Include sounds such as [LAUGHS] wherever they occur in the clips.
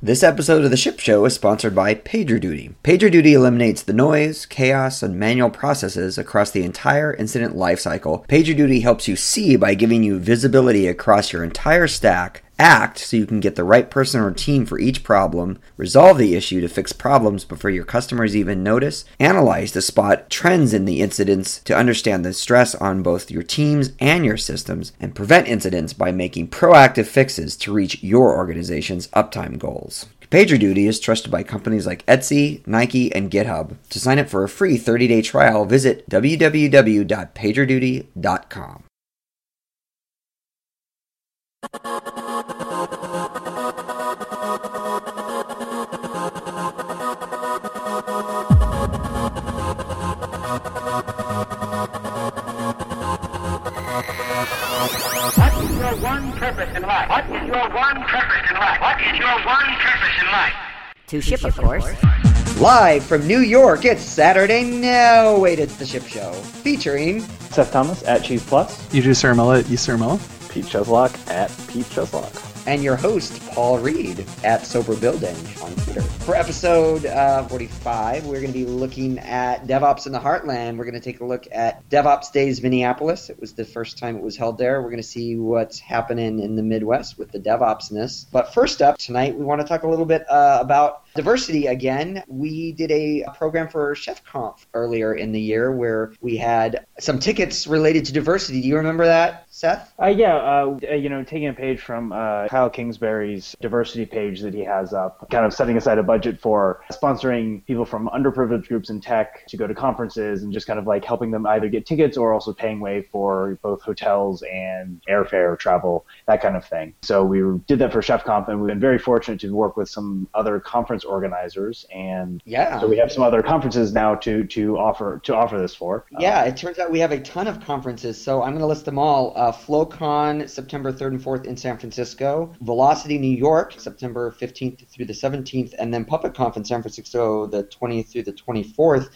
This episode of The Ship Show is sponsored by PagerDuty. PagerDuty eliminates the noise, chaos, and manual processes across the entire incident lifecycle. PagerDuty helps you see by giving you visibility across your entire stack, act so you can get the right person or team for each problem, resolve the issue to fix problems before your customers even notice, analyze to spot trends in the incidents to understand the stress on both your teams and your systems, and prevent incidents by making proactive fixes to reach your organization's uptime goals. PagerDuty is trusted by companies like Etsy, Nike, and GitHub. To sign up for a free 30-day trial, visit www.pagerduty.com. your one purpose in life? What is your one purpose in life? To ship, of course. Live from New York, it's Saturday. No, wait, it's the Ship Show, featuring Seth Thomas at Cheese Plus. You do Ciramella at Eastermella. Pete Cheslock at Pete Cheslock. And your host, Paul Reed, at Sober Building on Twitter. For episode uh, 45, we're going to be looking at DevOps in the Heartland. We're going to take a look at DevOps Days Minneapolis. It was the first time it was held there. We're going to see what's happening in the Midwest with the DevOpsness. But first up, tonight we want to talk a little bit uh, about diversity again. We did a program for Chef ChefConf earlier in the year where we had some tickets related to diversity. Do you remember that, Seth? Uh, yeah, uh, you know, taking a page from uh, Kyle Kingsbury's diversity page that he has up, kind of setting aside a budget for sponsoring people from underprivileged groups in tech to go to conferences and just kind of like helping them either get tickets or also paying way for both hotels and airfare, travel, that kind of thing. So we did that for Chef ChefConf, and we've been very fortunate to work with some other conference organizers, and Yeah. so we have some other conferences now to to offer to offer this for. Yeah, it turns out we have a ton of conferences, so I'm going to list them all. Uh, FlowCon, September 3rd and 4th in San Francisco. Velocity, New York, September 15th through the 17th. And then PuppetConf in San Francisco, the 20th through the 24th.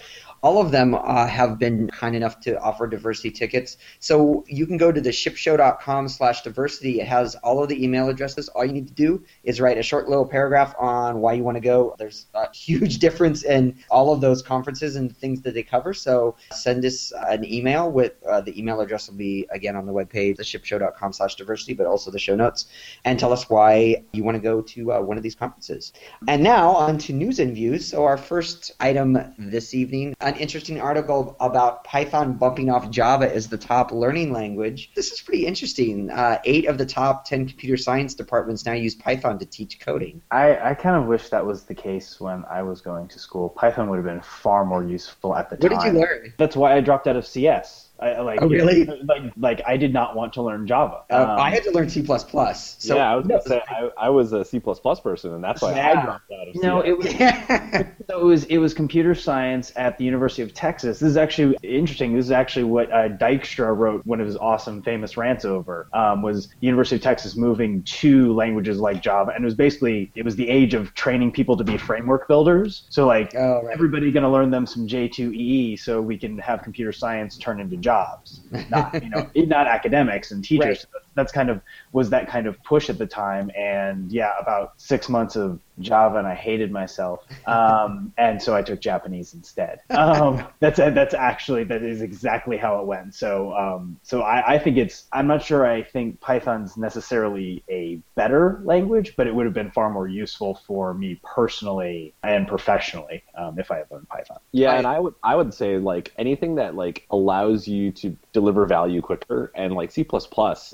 All of them uh, have been kind enough to offer diversity tickets. So you can go to the shipshow.com slash diversity. It has all of the email addresses. All you need to do is write a short little paragraph on why you want to go. There's a huge [LAUGHS] difference in all of those conferences and things that they cover. So send us an email with uh, the email address will be again on the webpage, theshipshow.com slash diversity, but also the show notes, and tell us why you want to go to uh, one of these conferences. And now on to news and views. So our first item this evening, an interesting article about Python bumping off Java as the top learning language. This is pretty interesting. Uh, eight of the top ten computer science departments now use Python to teach coding. I, I kind of wish that was the case when I was going to school. Python would have been far more useful at the What time. did you learn? That's why I dropped out of CS. I, I like, Oh, really? [LAUGHS] Like, like I did not want to learn Java. Uh, Um, I had to learn C++. So yeah, I was gonna say I, I was a C person, and that's why Yeah. I dropped out of no, CS. it was [LAUGHS] so it was it was computer science at the University of Texas. This is actually interesting. This is actually what uh, Dijkstra wrote one of his awesome famous rants over. Um, was the University of Texas moving to languages like Java, and it was basically it was the age of training people to be framework builders. So like Oh, right. everybody going to learn them some J2EE so we can have computer science turn into jobs, not you know [LAUGHS] not academics and teachers. Right. That's kind of was that kind of push at the time, and yeah, about six months of Java, and I hated myself, um, [LAUGHS] and so I took Japanese instead. Um, [LAUGHS] that's that's actually that is exactly how it went. So um, so I, I think it's I'm not sure I think Python's necessarily a better language, but it would have been far more useful for me personally and professionally um, if I had learned Python. Yeah, I- and I would I would say like anything that like allows you to deliver value quicker, and like C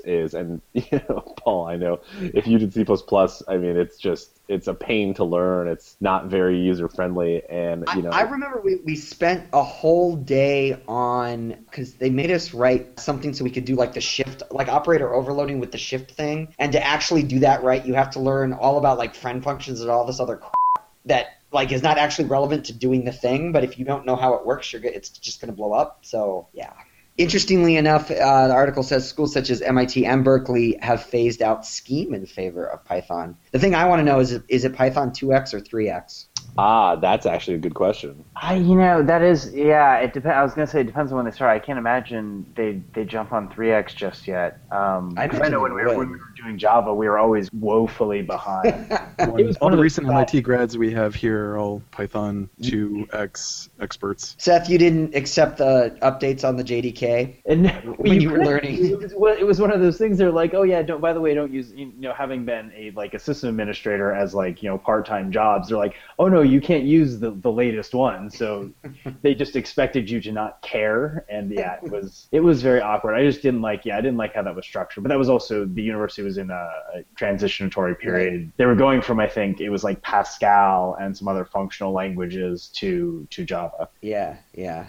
is, and [LAUGHS] you know, Paul, I know if you did c++ i mean, it's just it's a pain to learn. It's not very user friendly, and you know, I, I remember we, we spent a whole day on because they made us write something so we could do like the shift, like operator overloading with the shift thing. And to actually do that right, you have to learn all about like friend functions and all this other crap that like is not actually relevant to doing the thing. But if you don't know how it works, you're good. it's just going to blow up. So yeah. Interestingly enough, uh, the article says schools such as MIT and Berkeley have phased out Scheme in favor of Python. The thing I want to know is, is it Python 2x or 3x? Ah, that's actually a good question. I, you know, that is, yeah. It depends. I was gonna say it depends on when they start. I can't imagine they they jump on 3x just yet. Um, I 'cause I know imagine when we, were, would. when we were doing Java, we were always woefully behind. [LAUGHS] One, was all the recent best- MIT grads we have here are all Python 2x experts. Seth, you didn't accept the updates on the JDK. And [LAUGHS] When you were learning. it was, it was one of those things. They're like, oh yeah, don't. By the way, don't use. You know, having been a like a system administrator as like you know part-time jobs, they're like, oh no, you can't use the the latest one. So [LAUGHS] they just expected you to not care, and yeah, it was it was very awkward. I just didn't like. Yeah, I didn't like how that was structured. But that was also the university was in a, a transitionatory period. They were going from I think it was like Pascal and some other functional languages to to Java. Yeah, yeah.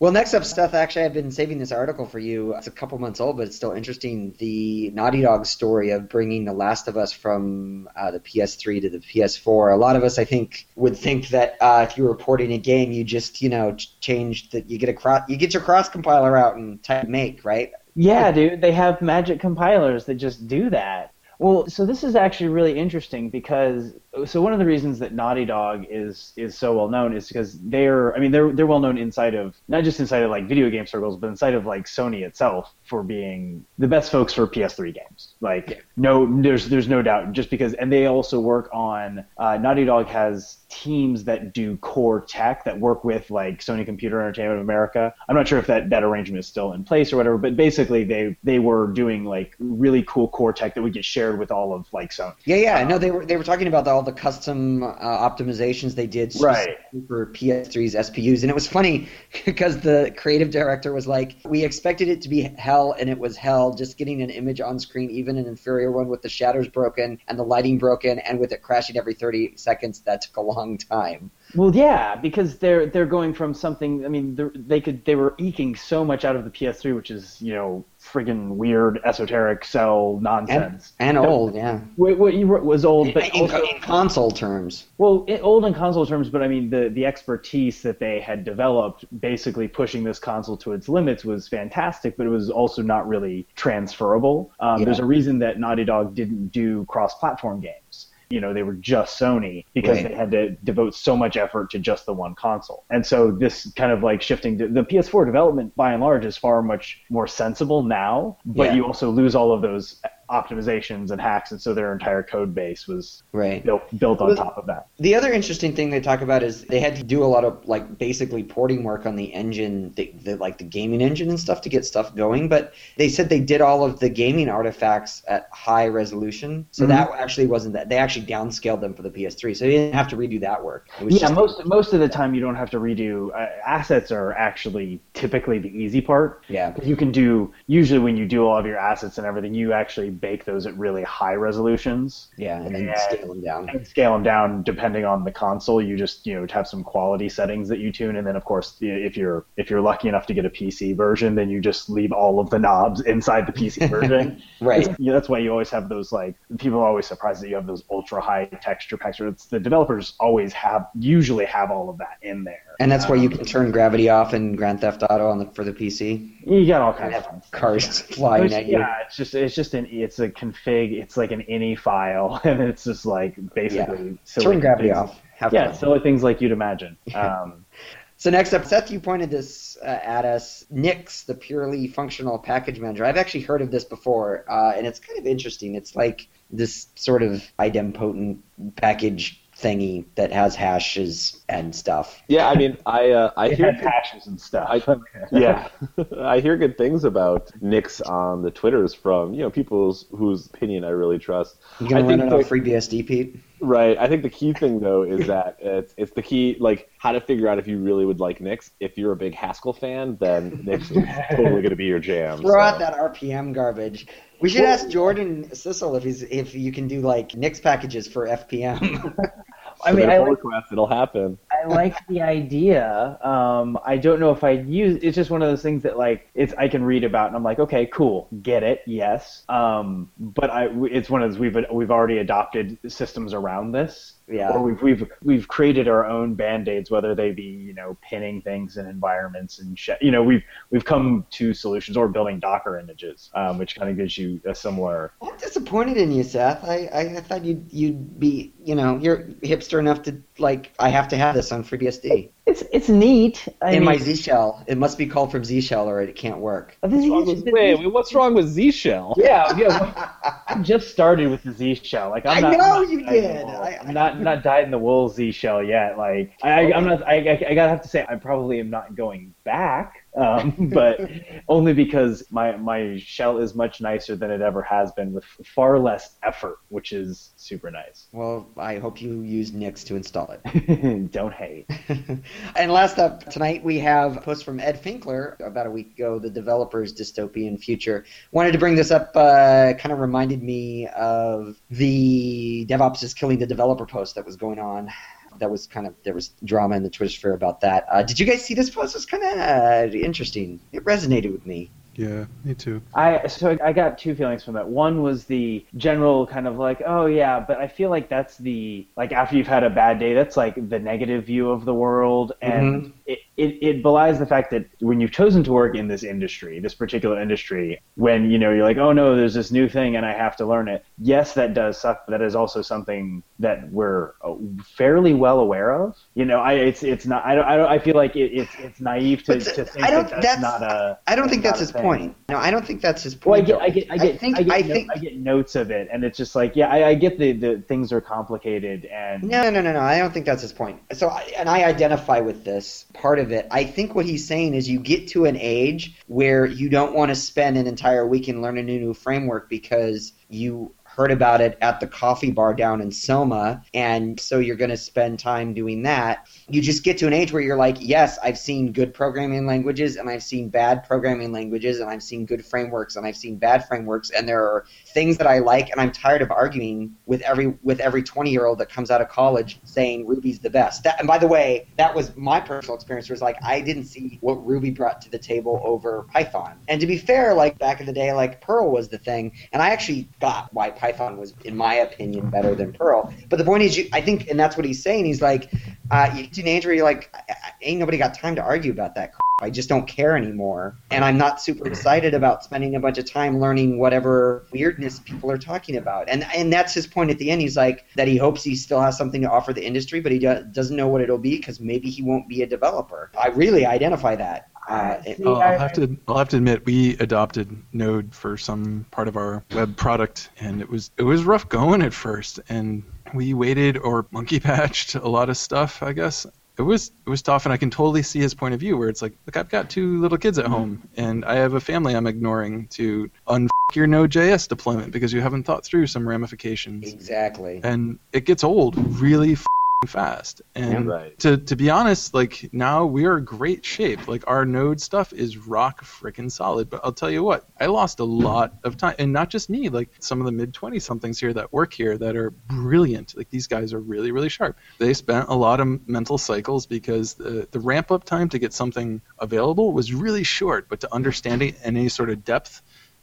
Well, next up, Seth, actually, I've been saving this article for you. It's a couple months old, but it's still interesting. The Naughty Dog story of bringing The Last of Us from uh, the PS3 to the PS4. A lot of us, I think, would think that uh, if you were porting a game, you just, you know, ch- change that you get a cross, you get your cross compiler out and type make, right? Yeah, dude, they have magic compilers that just do that. Well, so this is actually really interesting because so one of the reasons that Naughty Dog is is so well known is because they're I mean they're they're well known inside of not just inside of like video game circles but inside of like Sony itself for being the best folks for PS3 games. Like no there's there's no doubt just because and they also work on uh, Naughty Dog has teams that do core tech that work with like Sony Computer Entertainment of America. I'm not sure if that, that arrangement is still in place or whatever, but basically they they were doing like really cool core tech that would get shared with all of like Sony. Yeah, yeah. No, they were they were talking about all the custom uh, optimizations they did Right. for PS3's SPUs, and it was funny [LAUGHS] because the creative director was like, "We expected it to be hell, and it was hell. Just getting an image on screen, even an inferior one with the shadows broken and the lighting broken, and with it crashing every 30 seconds, that took a long time." Well, yeah, because they're they're going from something. I mean, they're- could they were eking so much out of the PS3, which is you know friggin' weird esoteric cell nonsense. and That- old, yeah. What, what you wrote was old, but in, also, in console terms. Well, it, old in console terms, but I mean the the expertise that they had developed, basically pushing this console to its limits, was fantastic. But it was also not really transferable. Um, Yeah. There's a reason that Naughty Dog didn't do cross-platform games. You know, they were just Sony because Right. they had to devote so much effort to just the one console. And so this kind of like shifting to the PS4 development, by and large, is far much more sensible now. But Yeah. you also lose all of those optimizations and hacks, and so their entire code base was Right. built built on Well, top of that. The other interesting thing they talk about is they had to do a lot of like basically porting work on the engine, the, the like the gaming engine and stuff to get stuff going. But they said they did all of the gaming artifacts at high resolution, so Mhm. that actually wasn't that. They actually downscaled them for the PS3, so you didn't have to redo that work. Yeah, most most of the time you don't have to redo. Uh, assets are actually typically the easy part. Yeah. Because you can do usually when you do all of your assets and everything, you actually bake those at really high resolutions Yeah, and then Yeah. scale them down. and scale them down depending on the console. You just you know have some quality settings that you tune, and then of course if you're if you're lucky enough to get a PC version, then you just leave all of the knobs inside the PC version. [LAUGHS] Right. Yeah, that's why you always have those like people are always surprised that you have those ultra high texture packs. It's the developers always have usually have all of that in there. And that's where you can um, turn gravity off in Grand Theft Auto on the, for the PC. You got all kinds of cars [LAUGHS] flying Which, at you. yeah, it's just it's just an it's a config. It's like an ini file, [LAUGHS] and it's just like basically silly Turn gravity things. off. Have Yeah, fun. silly things like you'd imagine. [LAUGHS] Um, So next up, Seth, you pointed this uh, at us. Nix, the purely functional package manager. I've actually heard of this before, uh, and it's kind of interesting. It's like this sort of idempotent package thingy that has hashes and stuff. Yeah, I mean, I uh, I it hear has hashes and stuff. I- yeah, [LAUGHS] I hear good things about Nix on the Twitters from you know people whose opinion I really trust. You gonna I run think it off FreeBSD, Pete? Right. I think the key thing though is [LAUGHS] that it's it's the key like how to figure out if you really would like Nix. If you're a big Haskell fan, then Nix is totally going to be your jam. [LAUGHS] Throw so. out that RPM garbage. We should ask Jordan Sissel if he's if you can do like Nix packages for FPM. I mean, I like, request, it'll happen. I like the idea. Um, I don't know if I use. It's just one of those things that like it's I can read about and I'm like, okay, cool, get it, yes. Um, but I it's one of those we've we've already adopted systems around this. Yeah. Or we've we've we've created our own band-aids, whether they be you know pinning things in environments and sh- you know we've we've come to solutions or building Docker images, um, which kind of gives you a similar. I'm disappointed in you, Seth. I, I, I thought you'd you'd be you know you're hipster enough to like I have to have this on FreeBSD It's it's neat. I in my Z shell. It must be called from Z shell or it can't work. Oh, what's wrong is- with, wait, wait, what's wrong with Z Shell? [LAUGHS] Yeah, yeah. I just started with the Z shell. Like I'm I not, know I'm not you dyed in the did. I- I'm not not dyed in the wool Z shell yet. Like I, I I'm not. I, I, I gotta have to say I probably am not going back. Um, [LAUGHS] but only because my my shell is much nicer than it ever has been with far less effort, which is super nice. Well, I hope you use Nix to install it. [LAUGHS] Don't hate. [LAUGHS] and last up tonight, we have a post from Ed Finkler about a week ago, the developer's dystopian future. Wanted to bring this up, uh, kind of reminded me of the DevOps is killing the developer post that was going on. That was kind of there was drama in the Twitter sphere about that. Uh, did you guys see this post? It was kind of interesting. It resonated with me. Yeah, me too. I so I got two feelings from that. One was the general kind of like, oh yeah, but I feel like that's the like after you've had a bad day, that's like the negative view of the world, and it, it it belies the fact that when you've chosen to work in this industry, this particular industry, when you know you're like, oh no, there's this new thing and I have to learn it. Yes, that does suck. But that is also something that we're uh, fairly well aware of. You know, I it's it's not. I don't. I, don't, I feel like it, it's it's naive to, But to think I don't- that that's, that's- not a. I don't think that's a his thing. Point. No, I don't think that's his Well, I point. get, though. I get, I get, think, I get, I no- think I get notes of it, and it's just like, yeah, I, I get the, the things are complicated, and No, no, no, no. I don't think that's his point. So, I, and I identify with this part of it. I think what he's saying is you get to an age where you don't want to spend an entire weekend learning a new framework because you heard about it at the coffee bar down in Selma, and so you're going to spend time doing that. You just get to an age where you're like, yes, I've seen good programming languages, and I've seen bad programming languages, and I've seen good frameworks, and I've seen bad frameworks, and there are things that I like, and I'm tired of arguing with every with every 20 year old that comes out of college saying Ruby's the best. That, and by the way, that was my personal experience. Was like I didn't see what Ruby brought to the table over Python. And to be fair, like back in the day, like Perl was the thing, and I actually got why Python was, in my opinion, better than Perl. But the point is, you, I think, and that's what he's saying. He's like, uh, you where you're like, ain't nobody got time to argue about that. Crap. I just don't care anymore, and I'm not super excited about spending a bunch of time learning whatever weirdness people are talking about. And and that's his point at the end. He's like that he hopes he still has something to offer the industry, but he do, doesn't know what it'll be because maybe he won't be a developer. I really identify that. Uh, it- I'll, I'll have to. I'll have to admit, we adopted Node for some part of our web product, and it was it was rough going at first, and we waited or monkey [LAUGHS] patched a lot of stuff. I guess it was it was tough, and I can totally see his point of view, where it's like, look, I've got two little kids at mm-hmm. home, and I have a family I'm ignoring to un your Node.js deployment because you haven't thought through some ramifications, exactly. and it gets old really fast. And Right. to to be honest, like now we are great shape. Like our node stuff is rock frickin' solid. But I'll tell you what, I lost a lot of time, and not just me. Like some of the mid twenty somethings here that work here that are brilliant. Like these guys are really really sharp. They spent a lot of mental cycles because the the ramp up time to get something available was really short, but to understand it in any sort of depth.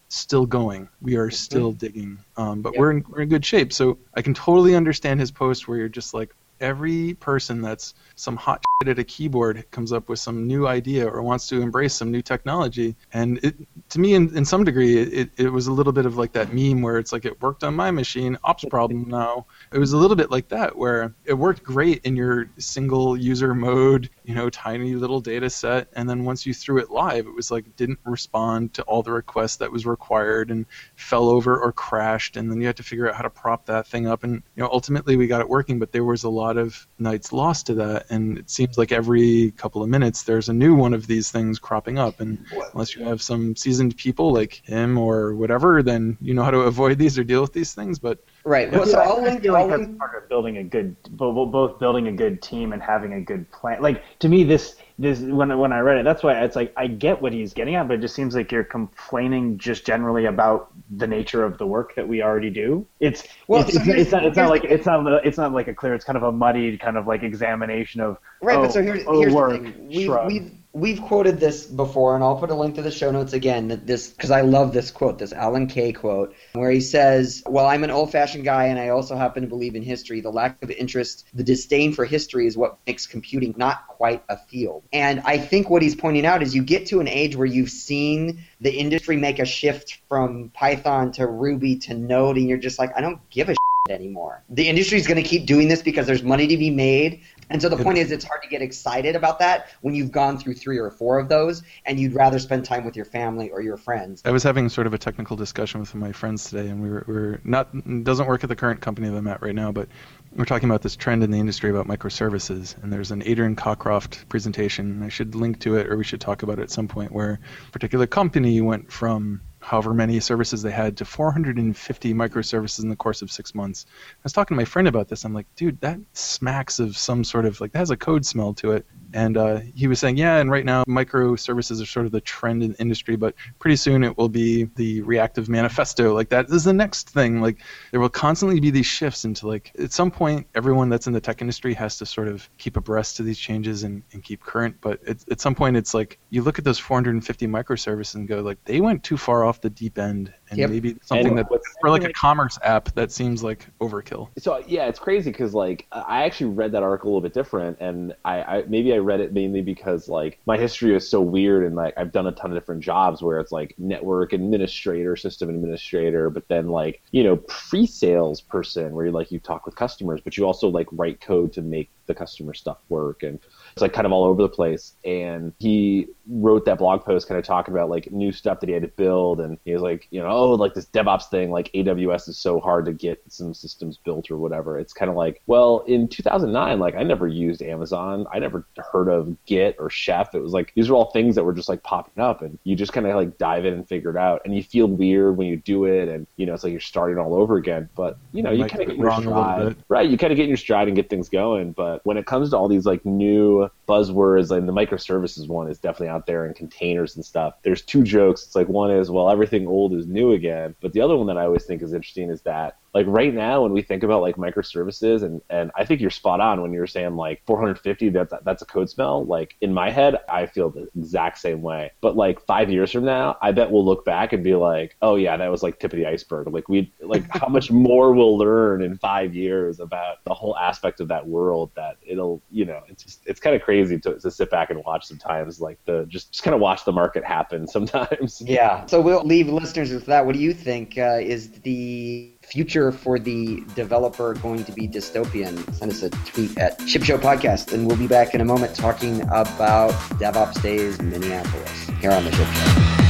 Still going. We are still digging, um, but Yep. we're in, we're in good shape. So I can totally understand his post where you're just like, every person that's some hot shit at a keyboard comes up with some new idea or wants to embrace some new technology. And it, to me, in, in some degree, it, it was a little bit of like that meme where it's like it worked on my machine, ops problem now. It was a little bit like that where it worked great in your single user mode, you know, tiny little data set. And then once you threw it live, it was like it didn't respond to all the requests that was required and fell over or crashed. And then you had to figure out how to prop that thing up. And, you know, ultimately we got it working, but there was a lot of nights lost to that. And it seems like every couple of minutes there's a new one of these things cropping up. And unless you have some seasoned people like him or whatever, then you know how to avoid these or deal with these things. But Right. Well, so I- I'll I link. feel like I'll that's link part of building a good, bo- bo- both building a good team and having a good plan. Like to me, this this when when I read it, that's why it's like I get what he's getting at, but it just seems like you're complaining just generally about the nature of the work that we already do. It's Well, it's, so it's, it's not it's not like it's not it's not like a clear. It's kind of a muddied kind of like examination of Right, oh, but so here's, oh, here's work, the thing. We've, we've, we've quoted this before, and I'll put a link to the show notes again. That this because I love this quote, this Alan Kay quote, where he says, "Well, I'm an old-fashioned guy, and I also happen to believe in history. The lack of interest, the disdain for history, is what makes computing not quite a field." And I think what he's pointing out is you get to an age where you've seen the industry make a shift from Python to Ruby to Node, and you're just like, I don't give a anymore. The industry is going to keep doing this because there's money to be made. And so the point is, it's hard to get excited about that when you've gone through three or four of those and you'd rather spend time with your family or your friends. I was having sort of a technical discussion with my friends today, and we were, we were not doesn't work at the current company that I'm at right now, but we're talking about this trend in the industry about microservices. And there's an Adrian Cockcroft presentation. I should link to it, or we should talk about it at some point, where a particular company went from however many services they had to 450 microservices in the course of six months. I was talking to my friend about this. I'm like, dude, that smacks of some sort of like that has a code smell to it. And uh, he was saying, yeah, and right now microservices are sort of the trend in industry, but pretty soon it will be the reactive manifesto. Like that is the next thing. Like there will constantly be these shifts into like at some point everyone that's in the tech industry has to sort of keep abreast to these changes and, and keep current. But at, at some point it's like you look at those 450 microservices and go like they went too far off the deep end and Yep. maybe something And that what's- for like a commerce app that seems like overkill. So yeah, it's crazy because like I actually read that article a little bit different, and I, I maybe I read it mainly because like my history is so weird, and like I've done a ton of different jobs where it's like network administrator, system administrator, but then like you know pre-sales person where you like you talk with customers, but you also like write code to make the customer stuff work, and it's like kind of all over the place. And he wrote that blog post kind of talking about like new stuff that he had to build, and he was like, you know, oh, like this DevOps thing, like AWS is so hard to get some systems built or whatever. It's kind of like, well, in 2009, like I never used Amazon, I never heard of Git or Chef. It was like these are all things that were just like popping up, and you just kind of like dive in and figure it out, and you feel weird when you do it, and you know, it's like you're starting all over again. But you know, You kind of get your wrong a little stride, right? You kind of get in your stride and get things going, but when it comes to all these like new buzzwords, and the microservices one is definitely out there and containers and stuff. There's two jokes. It's like one is well everything old is new again, but the other one that I always think is interesting is that like right now when we think about like microservices and and I think you're spot on when you're saying like 450 that's that's a code smell. Like in my head, I feel the exact same way. But like five years from now, I bet we'll look back and be like, oh yeah, that was like tip of the iceberg. Like we like [LAUGHS] how much more we'll learn in five years about the whole aspect of that world that it'll you know it's just it's kind of crazy to, to sit back and watch sometimes like the just just kind of watch the market happen [LAUGHS] sometimes. Yeah. So we'll leave listeners with that. What do you think uh, is the future for the developer going to be dystopian? Send us a tweet at Ship Show Podcast, and we'll be back in a moment talking about DevOps Days Minneapolis here on the Ship Show.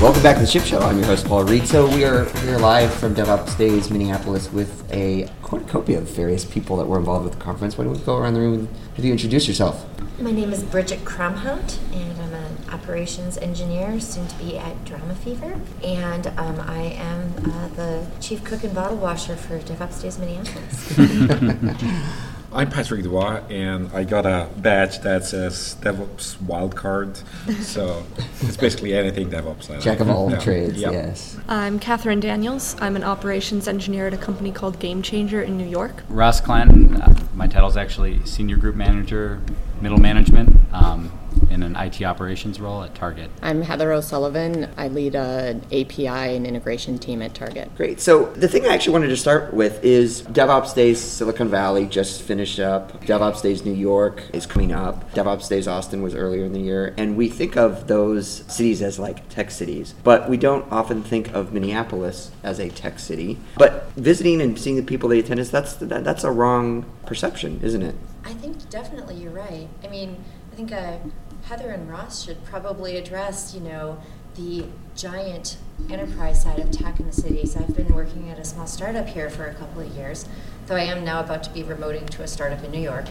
Welcome back to the Ship Show. I'm your host, Paul Reed. So we are here live from DevOps Days, Minneapolis, with a cornucopia of various people that were involved with the conference. Why don't we go around the room and have you introduce yourself? My name is Bridget Cromhout, and I'm an operations engineer, soon to be at DramaFever. And um, I am uh, the chief cook and bottle washer for DevOps Days Minneapolis. [LAUGHS] [LAUGHS] I'm Patrick Debois, and I got a badge that says DevOps Wildcard. So [LAUGHS] it's basically anything DevOps. Like Jack that. of all Yeah. trades, Yep. yes. I'm Katherine Daniels. I'm an operations engineer at a company called GameChanger in New York. Ross Clanton. Uh, my title is actually Senior Group Manager, Middle Management, um, in an IT operations role at Target. I'm Heather O'Sullivan. I lead an API and integration team at Target. Great. So the thing I actually wanted to start with is DevOps Days Silicon Valley just finished up. DevOps Days New York is coming up. DevOps Days Austin was earlier in the year. And we think of those cities as like tech cities, but we don't often think of Minneapolis as a tech city. But visiting and seeing the people they attend is that's that, that's a wrong perception, isn't it? I think definitely you're right. I mean, I think uh, Heather and Ross should probably address, you know, the giant enterprise side of tech in the cities. I've been working at a small startup here for a couple of years, though I am now about to be remoting to a startup in New York.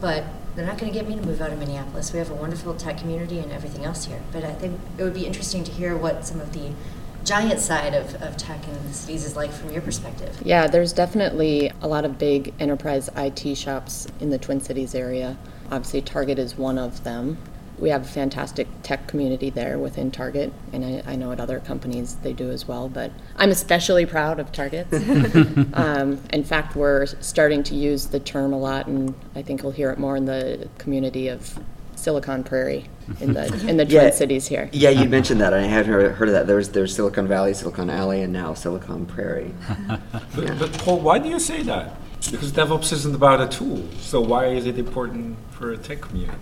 But they're not going to get me to move out of Minneapolis. We have a wonderful tech community and everything else here. But I think it would be interesting to hear what some of the giant side of, of tech in the cities is like from your perspective. Yeah, there's definitely a lot of big enterprise IT shops in the Twin Cities area. Obviously, Target is one of them. We have a fantastic tech community there within Target, and I, I know at other companies they do as well. But I'm especially proud of Target. [LAUGHS] um, in fact, we're starting to use the term a lot, and I think you'll hear it more in the community of Silicon Prairie in the in the [LAUGHS] Twin Cities here. Yeah, you mentioned that. I hadn't heard, heard of that. There's there's Silicon Valley, Silicon Alley, and now Silicon Prairie. [LAUGHS] But, but Paul, why do you say that? Because DevOps isn't about a tool. So why is it important for a tech community?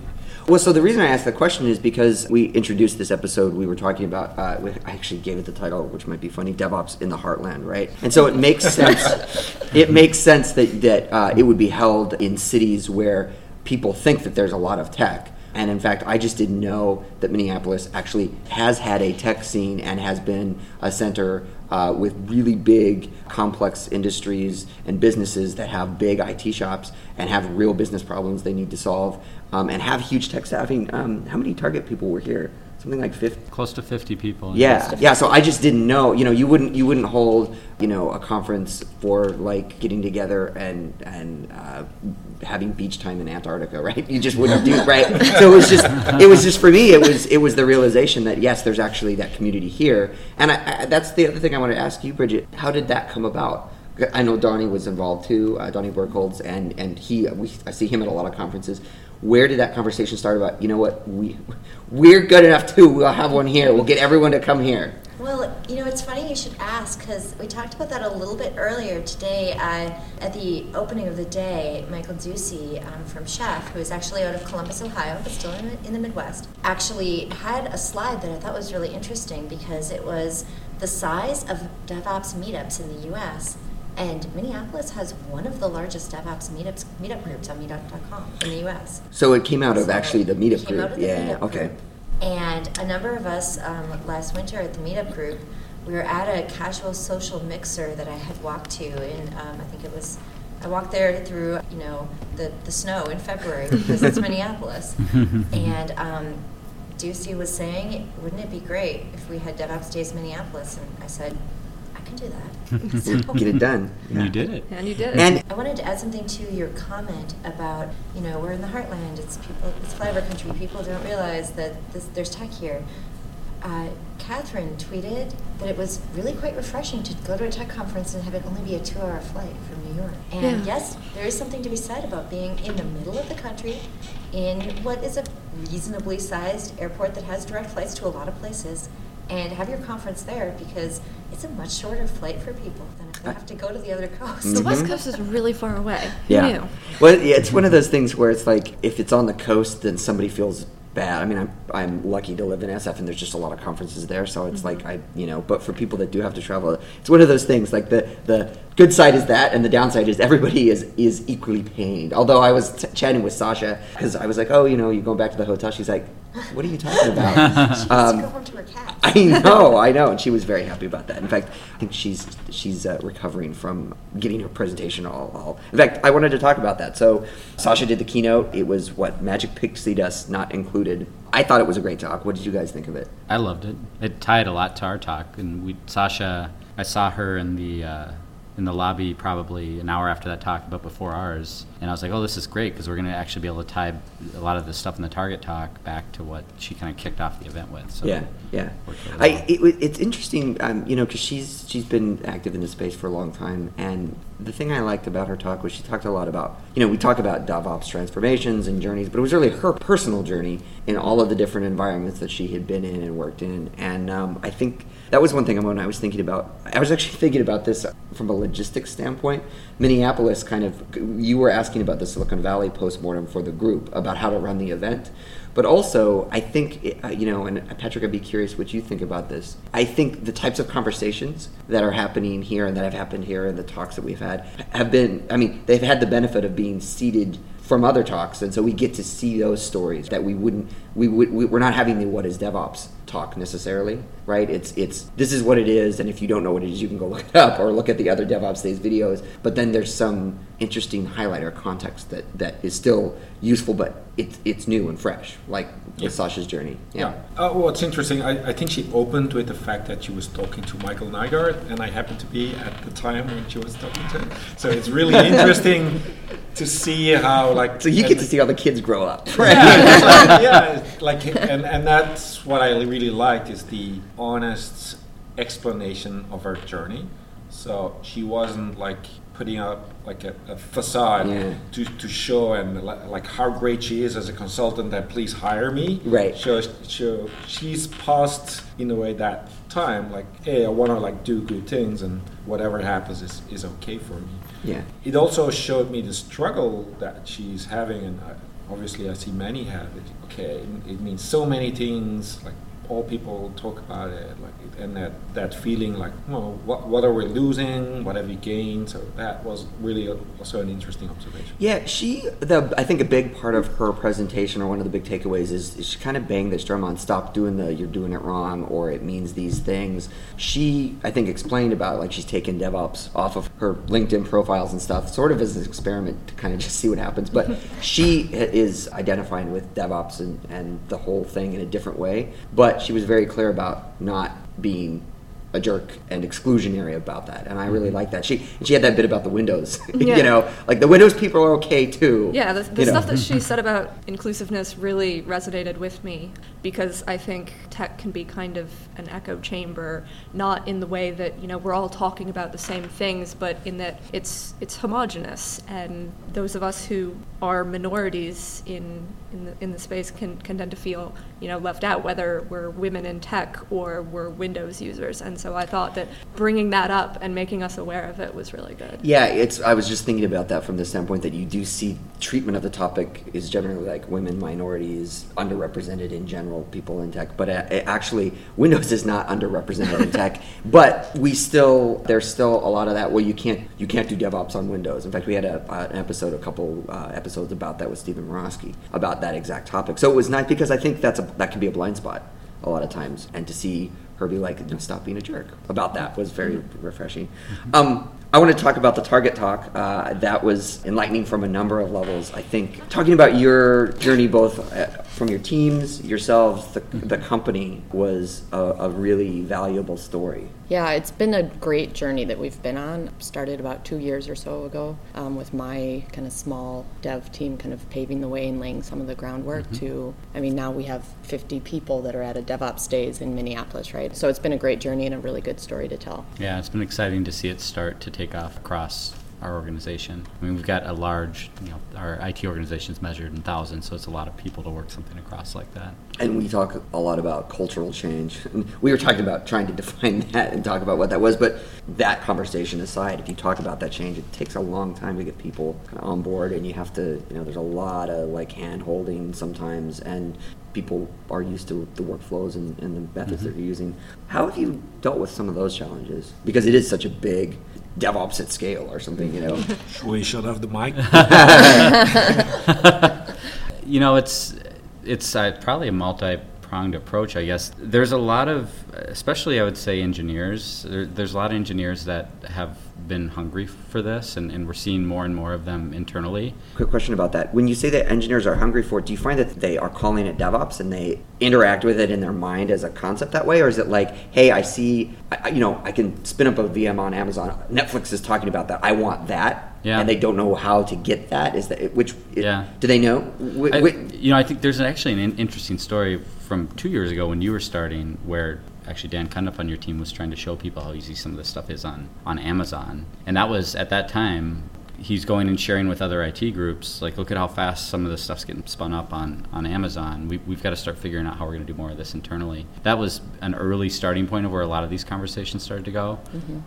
Well, so the reason I asked that question is because we introduced this episode. We were talking about. Uh, I actually gave it the title, which might be funny: DevOps in the Heartland, right? And so it makes [LAUGHS] sense. it makes sense that that uh, it would be held in cities where people think that there's a lot of tech. And in fact, I just didn't know that Minneapolis actually has had a tech scene and has been a center uh, with really big, complex industries and businesses that have big IT shops and have real business problems they need to solve um, and have huge tech staffing. Um, how many Target people were here? Something like 50. Close to 50 people. Yeah, yeah. So I just didn't know. You know, you wouldn't you wouldn't hold you know a conference for like getting together and and uh, having beach time in Antarctica, [LAUGHS] right? You just wouldn't do right. So it was just it was just for me. It was it was the realization that yes, there's actually that community here, and I, I, that's the other thing I want to ask you, Bridget. How did that come about? I know Donnie was involved too, uh, Donnie Berkholz, and and he we, I see him at a lot of conferences. Where did that conversation start about? You know what we we're good enough too. We'll have one here. We'll get everyone to come here. Well, you know, it's funny you should ask because we talked about that a little bit earlier today uh, at the opening of the day. Michael Ducey um, from Chef, who is actually out of Columbus, Ohio, but still in the, in the Midwest, actually had a slide that I thought was really interesting because it was the size of DevOps meetups in the U.S. And Minneapolis has one of the largest DevOps meetups meetup groups on Meetup.com in the U.S. So it came out of So actually the meetup came out group. of the Yeah. meetup Okay. group. And a number of us um, last winter at the meetup group, we were at a casual social mixer that I had walked to and um, I think it was, I walked there through, you know, the, the snow in February [LAUGHS] because it's Minneapolis. [LAUGHS] And um, Ducey was saying, wouldn't it be great if we had DevOps Days Minneapolis? And I said, I can do that. So- [LAUGHS] Get it done. And you did it. And you did it. And I wanted to add something to your comment about, you know, we're in the heartland. It's people. It's flyover country. People don't realize that this, there's tech here. Uh, Katherine tweeted that it was really quite refreshing to go to a tech conference and have it only be a two-hour flight from New York. And Yeah. yes, there is something to be said about being in the middle of the country, in what is a reasonably sized airport that has direct flights to a lot of places, and have your conference there because it's a much shorter flight for people than if they uh, have to go to the other coast. Mm-hmm. The West Coast is really far away. Who yeah. knew? Well, yeah, it's one of those things where it's like if it's on the coast, then somebody feels bad. I mean, I'm I'm lucky to live in SF, and there's just a lot of conferences there, so it's like mm-hmm. I you know. But for people that do have to travel, it's one of those things. Like the the good side is that, and the downside is everybody is is equally pained. Although I was t- chatting with Sascha because I was like, oh, you know, you going back to the hotel? She's like, what are you talking about? She wants [LAUGHS] Um, [LAUGHS] I know, I know, and she was very happy about that. In fact, I think she's she's uh, recovering from getting her presentation all, all. In fact, I wanted to talk about that. So, Sascha did the keynote. It was what Magic Pixie Dust not included. I thought it was a great talk. What did you guys think of it? I loved it. It tied a lot to our talk, and we Sascha. I saw her in the uh, in the lobby probably an hour after that talk, but before ours, and I was like, "Oh, this is great because we're going to actually be able to tie a lot of the stuff in the Target talk back to what she kind of kicked off the event with." So yeah, yeah. I it, it's interesting, um, you know, because she's she's been active in this space for a long time, and the thing I liked about her talk was she talked a lot about, you know, we talk about DevOps transformations and journeys, but it was really her personal journey in all of the different environments that she had been in and worked in, and um, I think that was one thing when I was thinking about. I was actually [LAUGHS] thinking about this from a logistics standpoint. Minneapolis, kind of, you were asking about the Silicon Valley postmortem for the group about how to run the event. But also, I think, uh, you know, and Patrick, I'd be curious what you think about this. I think the types of conversations that are happening here and that have happened here and the talks that we've had have been, I mean, they've had the benefit of being seeded from other talks. And so we get to see those stories that we wouldn't, we would, we're not having the what is DevOps talk necessarily, right? It's, it's, this is what it is. And if you don't know what it is, you can go [LAUGHS] look it up or look at the other DevOps Days videos. But then there's some interesting highlight or context that, that is still useful, but it's, it's new and fresh, like Yeah. with Sascha's journey. Yeah. Uh, well, it's interesting. I, I think she opened with the fact that she was talking to Michael Nygard, and I happened to be at the time when she was talking to him. So it's really [LAUGHS] interesting to see how like So you get to see how the kids grow up. [LAUGHS] yeah, like, yeah, like and, and that's what I really liked is the honest explanation of her journey. So she wasn't like putting up like a, a facade Yeah. to, to show and like how great she is as a consultant and please hire me. Right. So, so she's paused in a way that time like hey I want to like do good things and whatever happens is, is okay for me Yeah. it also showed me the struggle that she's having, and I, obviously I see many have it. Okay, it, it means so many things. Like all people talk about it, like and that that feeling like, well, what what are we losing? What have we gained? So that was really also an interesting observation. Yeah, she. The I think a big part of her presentation, or one of the big takeaways, is, is she kind of banged this drum on stop doing the you're doing it wrong, or it means these things. She, I think, explained about like she's taken DevOps off of her LinkedIn profiles and stuff, sort of as an experiment to kind of [LAUGHS] just see what happens. But she is identifying with DevOps and, and the whole thing in a different way. But she was very clear about not being a jerk and exclusionary about that, and I really mm-hmm. like that. She she had that bit about the Windows, [LAUGHS] Yeah. you know, like the Windows people are okay too. Yeah, the, the you know. stuff that she [LAUGHS] said about inclusiveness really resonated with me because I think tech can be kind of an echo chamber, not in the way that you know we're all talking about the same things, but in that it's it's homogenous, and those of us who are minorities in in the, in the space can, can tend to feel you know left out, whether we're women in tech or we're Windows users, and so I thought that bringing that up and making us aware of it was really good. Yeah, it's. I was just thinking about that from the standpoint that you do see treatment of the topic is generally like women, minorities, underrepresented in general, people in tech. But uh, it actually, Windows is not underrepresented in tech. [LAUGHS] But we still, there's still a lot of that. Well, you can't, you can't do DevOps on Windows. In fact, we had a, uh, an episode, a couple uh, episodes about that with Steven Murawski about that exact topic. So it was nice because I think that's a that can be a blind spot a lot of times, and to see her be like, no, stop being a jerk about that was very refreshing. Um, I want to talk about the Target talk. Uh, that was enlightening from a number of levels. I think talking about your journey, both uh, from your teams, yourselves, the, the company, was a, a really valuable story. Yeah, it's been a great journey that we've been on. Started about two years or so ago um, with my kind of small dev team kind of paving the way and laying some of the groundwork to, I mean, now we have 50 people that are at a DevOps Days in Minneapolis, right? So it's been a great journey and a really good story to tell. Yeah, it's been exciting to see it start to take off across our organization. I mean, we've got a large, you know, our IT organization is measured in thousands, so it's a lot of people to work something across like that. And we talk a lot about cultural change. And we were talking about trying to define [LAUGHS] that and talk about what that was. But that conversation aside, if you talk about that change, it takes a long time to get people kind of on board. And you have to, you know, there's a lot of like hand holding sometimes. And people are used to the workflows and, and the methods mm-hmm. that they're using. How have you dealt with some of those challenges? Because it is such a big DevOps at scale or something, you know. [LAUGHS] Should we shut off the mic? [LAUGHS] [LAUGHS] you know, it's it's uh, probably a multi-pronged approach, I guess. There's a lot of, especially I would say engineers. There, there's a lot of engineers that have been hungry for this, and, and we're seeing more and more of them internally. Quick question about that. When you say that engineers are hungry for it, do you find that they are calling it DevOps and they interact with it in their mind as a concept that way, or is it like, hey, I see, I, you know, I can spin up a VM on Amazon. Netflix is talking about that. I want that, Yeah. and they don't know how to get that. Is that which? Yeah. Do they know? Wh- I- you know, I think there's actually an interesting story from two years ago when you were starting, where actually Dan Cundiff on your team was trying to show people how easy some of this stuff is on on Amazon, and that was at that time. He's going and sharing with other IT groups, like, look at how fast some of this stuff's getting spun up on, on Amazon. We, we've got to start figuring out how we're going to do more of this internally. That was an early starting point of where a lot of these conversations started to go.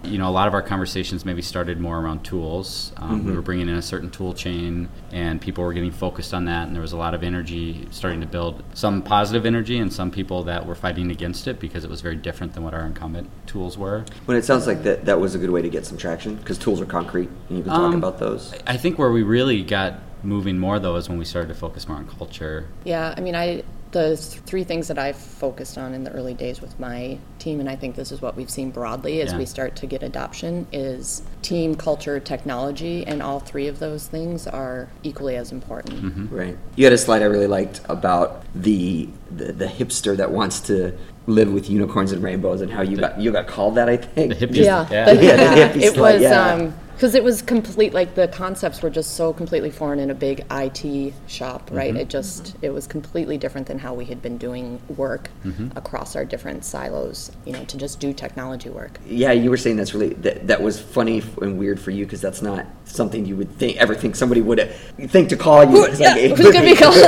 You know, a lot of our conversations maybe started more around tools. Um, We were bringing in a certain tool chain, and people were getting focused on that, and there was a lot of energy starting to build. Some positive energy, and some people that were fighting against it because it was very different than what our incumbent tools were. when it sounds like that, that was a good way to get some traction because tools are concrete, and you can talk Um, about those. I think where we really got moving more though is when we started to focus more on culture. Yeah, I mean, I the three things that I've focused on in the early days with my team, and I think this is what we've seen broadly as Yeah. we start to get adoption, is team, culture, technology, and all three of those things are equally as important. Right. You had a slide I really liked about the, the the hipster that wants to live with unicorns and rainbows, and how you got you got called that. I think. The hippie- Yeah, [LAUGHS] Yeah. the- Yeah, the yeah, it slide, was. yeah. Um, Because it was complete, like the concepts were just so completely foreign in a big IT shop, right? It just, it was completely different than how we had been doing work across our different silos, you know, to just do technology work. Yeah, you were saying that's really that, that was funny and weird for you because that's not something you would think ever think somebody would uh, think to call you. It's Yeah, like- who's gonna be called a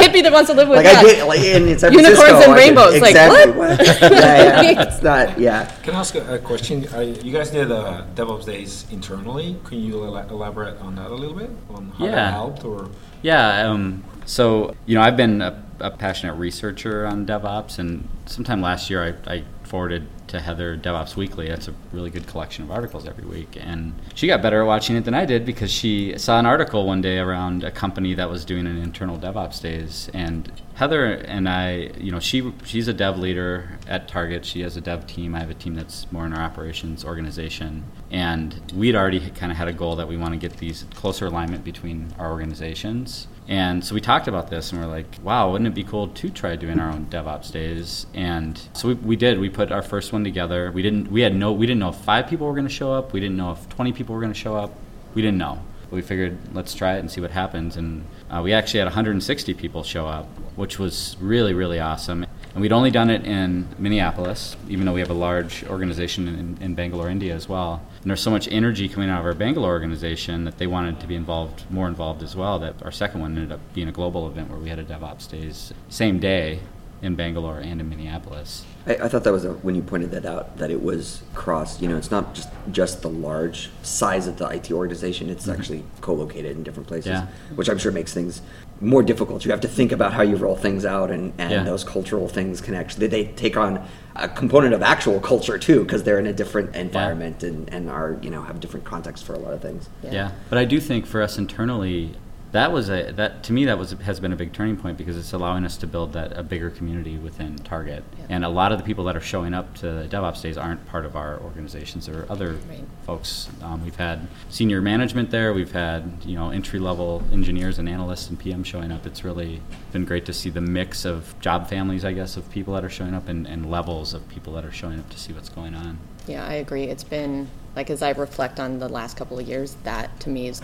hippie that wants to live with Like I God? did, like in San Unicorns Francisco, and I did- rainbows, like, exactly, what? [LAUGHS] yeah, yeah, it's not. Yeah, Can I ask a, a question? Uh, you guys did uh, DevOps days internally. Can you ela- elaborate on that a little bit? On how Yeah. that helped or? Yeah. Um, so, you know, I've been a, a passionate researcher on DevOps, and sometime last year I, I forwarded to Heather DevOps Weekly. That's a really good collection of articles every week. And she got better at watching it than I did because she saw an article one day around a company that was doing an internal DevOps days. And Heather and I, you know, she she's a dev leader at Target. She has a dev team. I have a team that's more in our operations organization. And we'd already kind of had a goal that we want to get these closer alignment between our organizations. And so we talked about this and we're like, wow, wouldn't it be cool to try doing our own DevOps days? And so we, we did. We put our first one together. We didn't we had no we didn't know if five people were going to show up. We didn't know if 20 people were going to show up. We didn't know. But we figured let's try it and see what happens. And uh, we actually had 160 people show up, which was really really awesome. And we'd only done it in Minneapolis, even though we have a large organization in, in Bangalore, India as well. And there's so much energy coming out of our Bangalore organization that they wanted to be involved, more involved as well. That our second one ended up being a global event where we had a DevOps days same day in Bangalore and in Minneapolis. I, I thought that was a, when you pointed that out that it was cross. You know, it's not just just the large size of the IT organization. It's mm-hmm. actually co-located in different places, Yeah. which I'm sure makes things more difficult. You have to think about how you roll things out, and, and Yeah. those cultural things can actually they take on a component of actual culture too because they're in a different environment and, and are you know have different context for a lot of things. Yeah. but I do think for us internally, that was a that to me that was has been a big turning point because it's allowing us to build that a bigger community within Target. And a lot of the people that are showing up to the DevOps days aren't part of our organizations or other Right. folks. Um, we've had senior management there. We've had you know entry level engineers and analysts and PM showing up. It's really been great to see the mix of job families, I guess, of people that are showing up and, and levels of people that are showing up to see what's going on. Yeah, I agree. It's been like as I reflect on the last couple of years, that to me is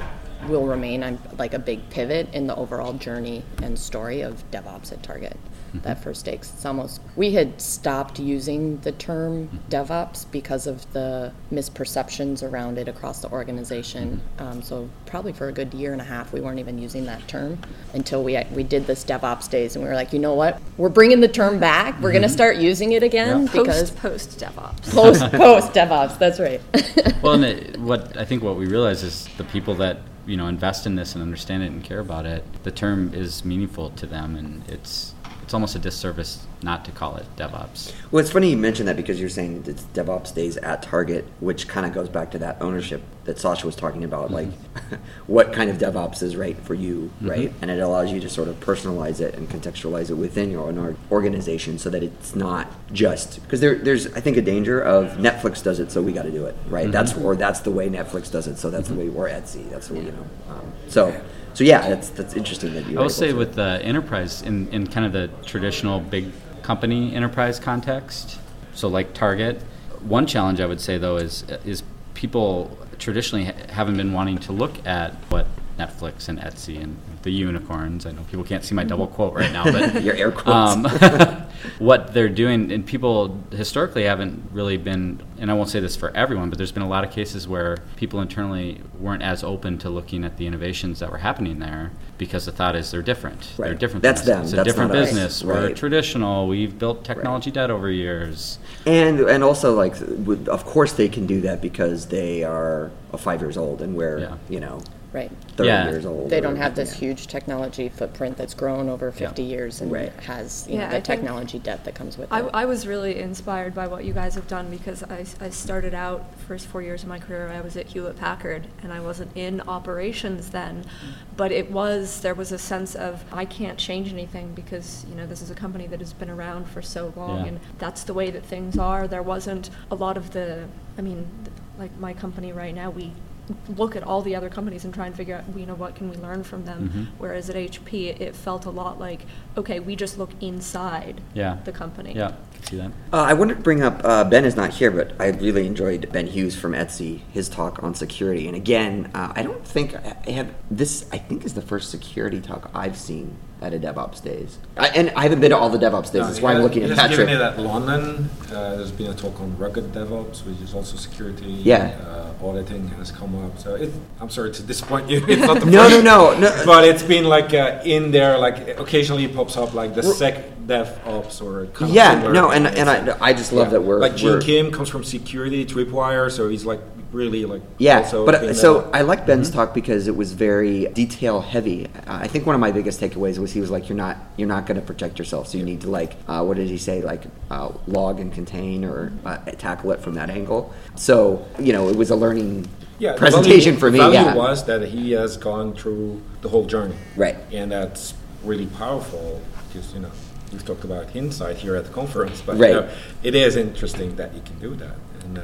will remain I'm like a big pivot in the overall journey and story of DevOps at Target. That first day, 'cause it's almost we had stopped using the term DevOps because of the misperceptions around it across the organization. Um, so probably for a good year and a half, we weren't even using that term until we we did this DevOps days, and we were like, you know what, we're bringing the term back. We're going to start using it again because Post post DevOps. post [LAUGHS] post DevOps. That's right. [LAUGHS] well, and it, what I think what we realize is the people that you know invest in this and understand it and care about it, the term is meaningful to them, and it's it's almost a disservice not to call it DevOps. Well, it's funny you mentioned that because you're saying it's DevOps days at Target, which kind of goes back to that ownership that Sascha was talking about. Mm-hmm. Like, [LAUGHS] what kind of DevOps is right for you, mm-hmm. right? And it allows you to sort of personalize it and contextualize it within your own organization so that it's not just because there, there's I think a danger of Netflix does it, so we got to do it, right? Mm-hmm. That's or that's the way Netflix does it, so that's the way or Etsy, that's the way you know. Um, so, so yeah, that's that's interesting that you. I will say with the enterprise in, in kind of the traditional big company enterprise context, so like Target, one challenge I would say though is is people traditionally ha- haven't been wanting to look at what Netflix and Etsy and the unicorns. I know people can't see my double quote right now, but [LAUGHS] Your air quotes. um, [LAUGHS] what they're doing, and people historically haven't really been, and I won't say this for everyone, but there's been a lot of cases where people internally weren't as open to looking at the innovations that were happening there because the thought is they're different. Right. They're different. That's than them. It's a different not us. business. We're Right. traditional. We've built technology debt over years. And and also like, with- of course they can do that because they are five years old and we're Yeah. you know right. thirty Yeah. years old. They don't have this yeah. huge technology footprint that's grown over 50 years and Right. has you Yeah, know, the think- technology debt that comes with I, it. I was really inspired by what you guys have done because I, I started out the first four years of my career I was at Hewlett Packard and I wasn't in operations then, mm. but it was there was a sense of I can't change anything because you know this is a company that has been around for so long Yeah. and that's the way that things are. There wasn't a lot of the I mean like my company right now we look at all the other companies and try and figure out, you know, what can we learn from them. Mhm. Whereas at HP, it felt a lot like, okay, we just look inside Yeah. the company. Yeah, can see that. Uh, I wanted to bring up uh, Ben is not here, but I really enjoyed Ben Hughes from Etsy his talk on security. And again, uh, I don't think I have this. I think is the first security talk I've seen at a DevOps Days, I, and I haven't been to all the DevOps Days. No, That's why I'm looking at given Patrick. it at London. Uh, there's been a talk on rugged DevOps, which is also security. Yeah. Uh, auditing has come up. So it, I'm sorry to disappoint you. [LAUGHS] It's not the No, first, no, no, no. But it's been like uh, in there. Like occasionally it pops up like the sec DevOps or Yeah, no, and and I, I just love Yeah. that we're like Gene we're- Kim comes from security Tripwire, so he's like really like Yeah, but so uh, I like Ben's talk because it was very detail heavy. I think one of my biggest takeaways was he was like, "You're not, you're not going to protect yourself, so you need to like, uh, what did he say? Like, uh, log and contain or uh, tackle it from that angle." So you know, it was a learning yeah, presentation value- for me. the value Yeah, was that he has gone through the whole journey. Right. And that's really powerful because, you know, we've talked about hindsight here at the conference, but Right. you know, it is interesting that you can do that. And, uh,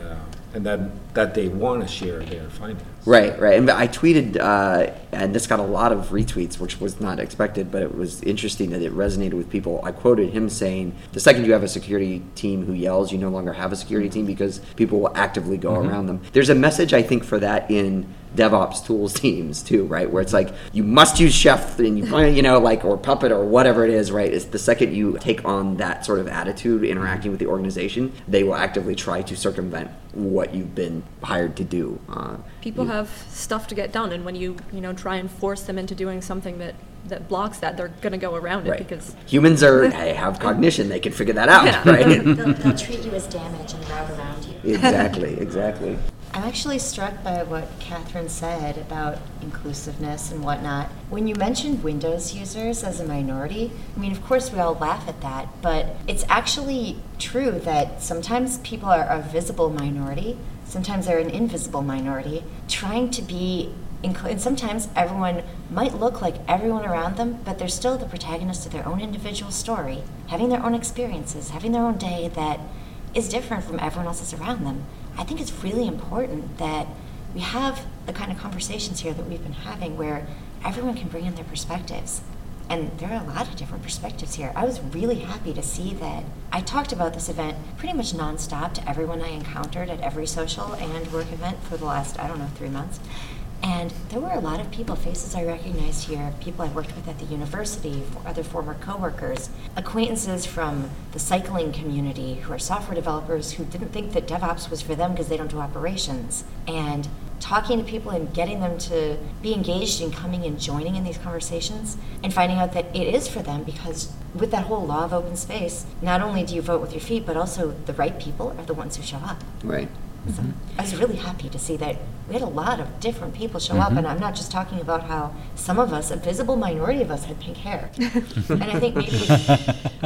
and that, that they want to share their findings. Right, right. And I tweeted, uh, and this got a lot of retweets, which was not expected, but it was interesting that it resonated with people. I quoted him saying, "The second you have a security team who yells, you no longer have a security team because people will actively go around them." There's a message I think for that in DevOps tools [LAUGHS] teams too, right? Where it's like you must use Chef and you you know like or Puppet or whatever it is, right? It's the second you take on that sort of attitude interacting with the organization, they will actively try to circumvent what you've been hired to do. Uh, People you- have stuff to get done, and when you, you know, try and force them into doing something that, that blocks that, they're going to go around it Right. because Humans are they [LAUGHS] have cognition; they can figure that out, Yeah. right? They'll, [LAUGHS] they'll treat you as damage and route around you. exactly, exactly. I'm actually struck by what Katherine said about inclusiveness and whatnot. When you mentioned Windows users as a minority, I mean, of course, we all laugh at that, but it's actually true that sometimes people are a visible minority, sometimes they're an invisible minority, trying to be and sometimes everyone might look like everyone around them, but they're still the protagonist of their own individual story, having their own experiences, having their own day that is different from everyone else's around them. I think it's really important that we have the kind of conversations here that we've been having where everyone can bring in their perspectives. And there are a lot of different perspectives here. I was really happy to see that. I talked about this event pretty much nonstop to everyone I encountered at every social and work event for the last, I don't know, three months. And there were a lot of people, faces I recognized here, people I worked with at the university, other former coworkers, acquaintances from the cycling community who are software developers who didn't think that DevOps was for them because they don't do operations. And talking to people and getting them to be engaged in coming and joining in these conversations and finding out that it is for them because with that whole law of open space, not only do you vote with your feet, but also the right people are the ones who show up. Right. So mm-hmm. I was really happy to see that we had a lot of different people show up, mm-hmm. and I'm not just talking about how some of us, a visible minority of us, had pink hair. [LAUGHS] and I think maybe,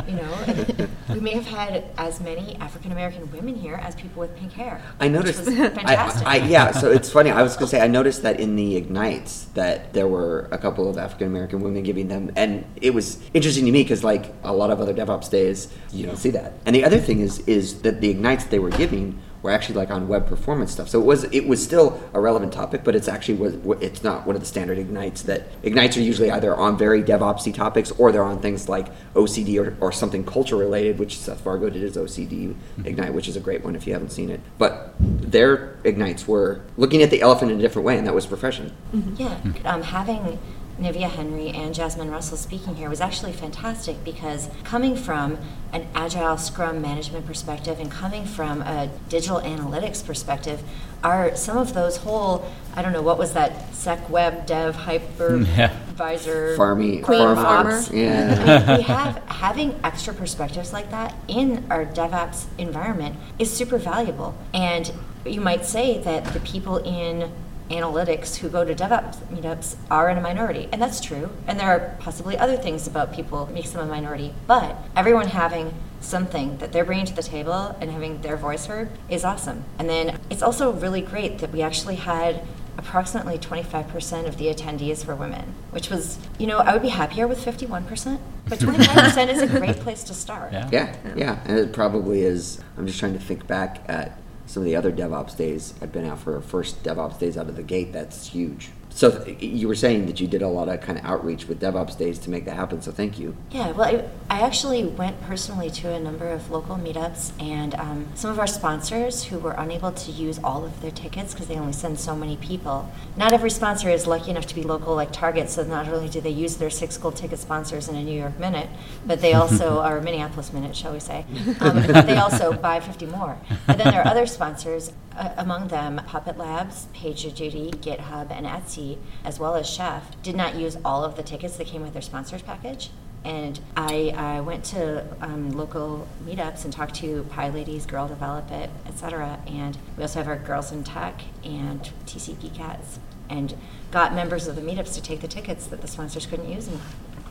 you know, we may have had as many African American women here as people with pink hair. I which noticed. was [LAUGHS] I, fantastic. I, yeah, so it's funny. I was going to say I noticed that in the ignites that there were a couple of African American women giving them, and it was interesting to me because like a lot of other DevOps days, you don't see that. And the other thing is is that the ignites they were giving were actually like on web performance stuff. So it was it was still a relevant topic, but it's actually was it's not one of the standard ignites that ignites are usually either on very DevOpsy topics or they're on things like OCD or, or something culture related, which Seth Vargo did his OCD ignite, which is a great one if you haven't seen it. But their ignites were looking at the elephant in a different way, and that was profession. Yeah, um, having Nivia Henry and Jasmine Russell speaking here was actually fantastic because coming from an agile Scrum management perspective and coming from a digital analytics perspective, are some of those whole I don't know what was that sec web dev hypervisor [LAUGHS] Farmy, queen farm farmer. ops, yeah. we, we have having extra perspectives like that in our DevOps environment is super valuable. And you might say that the people in analytics who go to DevOps meetups are in a minority, and that's true. And there are possibly other things about people that makes them a minority, but everyone having something that they're bringing to the table and having their voice heard is awesome. And then it's also really great that we actually had approximately 25% of the attendees were women, which was, you know, I would be happier with 51%, but [LAUGHS] 25% is a great place to start. Yeah. Yeah, yeah, and it probably is. I'm just trying to think back at some of the other DevOps days I've been out for first DevOps days out of the gate. That's huge. So th- you were saying that you did a lot of kind of outreach with DevOps days to make that happen. So thank you. Yeah, well, I, I actually went personally to a number of local meetups, and um, some of our sponsors who were unable to use all of their tickets because they only send so many people. Not every sponsor is lucky enough to be local like Target, so not only do they use their six gold ticket sponsors in a New York minute, but they also [LAUGHS] are Minneapolis minute, shall we say. Um, they also buy 50 more. But then there are other sponsors, uh, among them Puppet Labs, PagerDuty, GitHub, and Etsy, as well as Chef, did not use all of the tickets that came with their sponsors package. And I, I went to um, local meetups and talked to PyLadies, Girl Develop It, etc. And we also have our Girls in Tech and TCP Cats, and got members of the meetups to take the tickets that the sponsors couldn't use and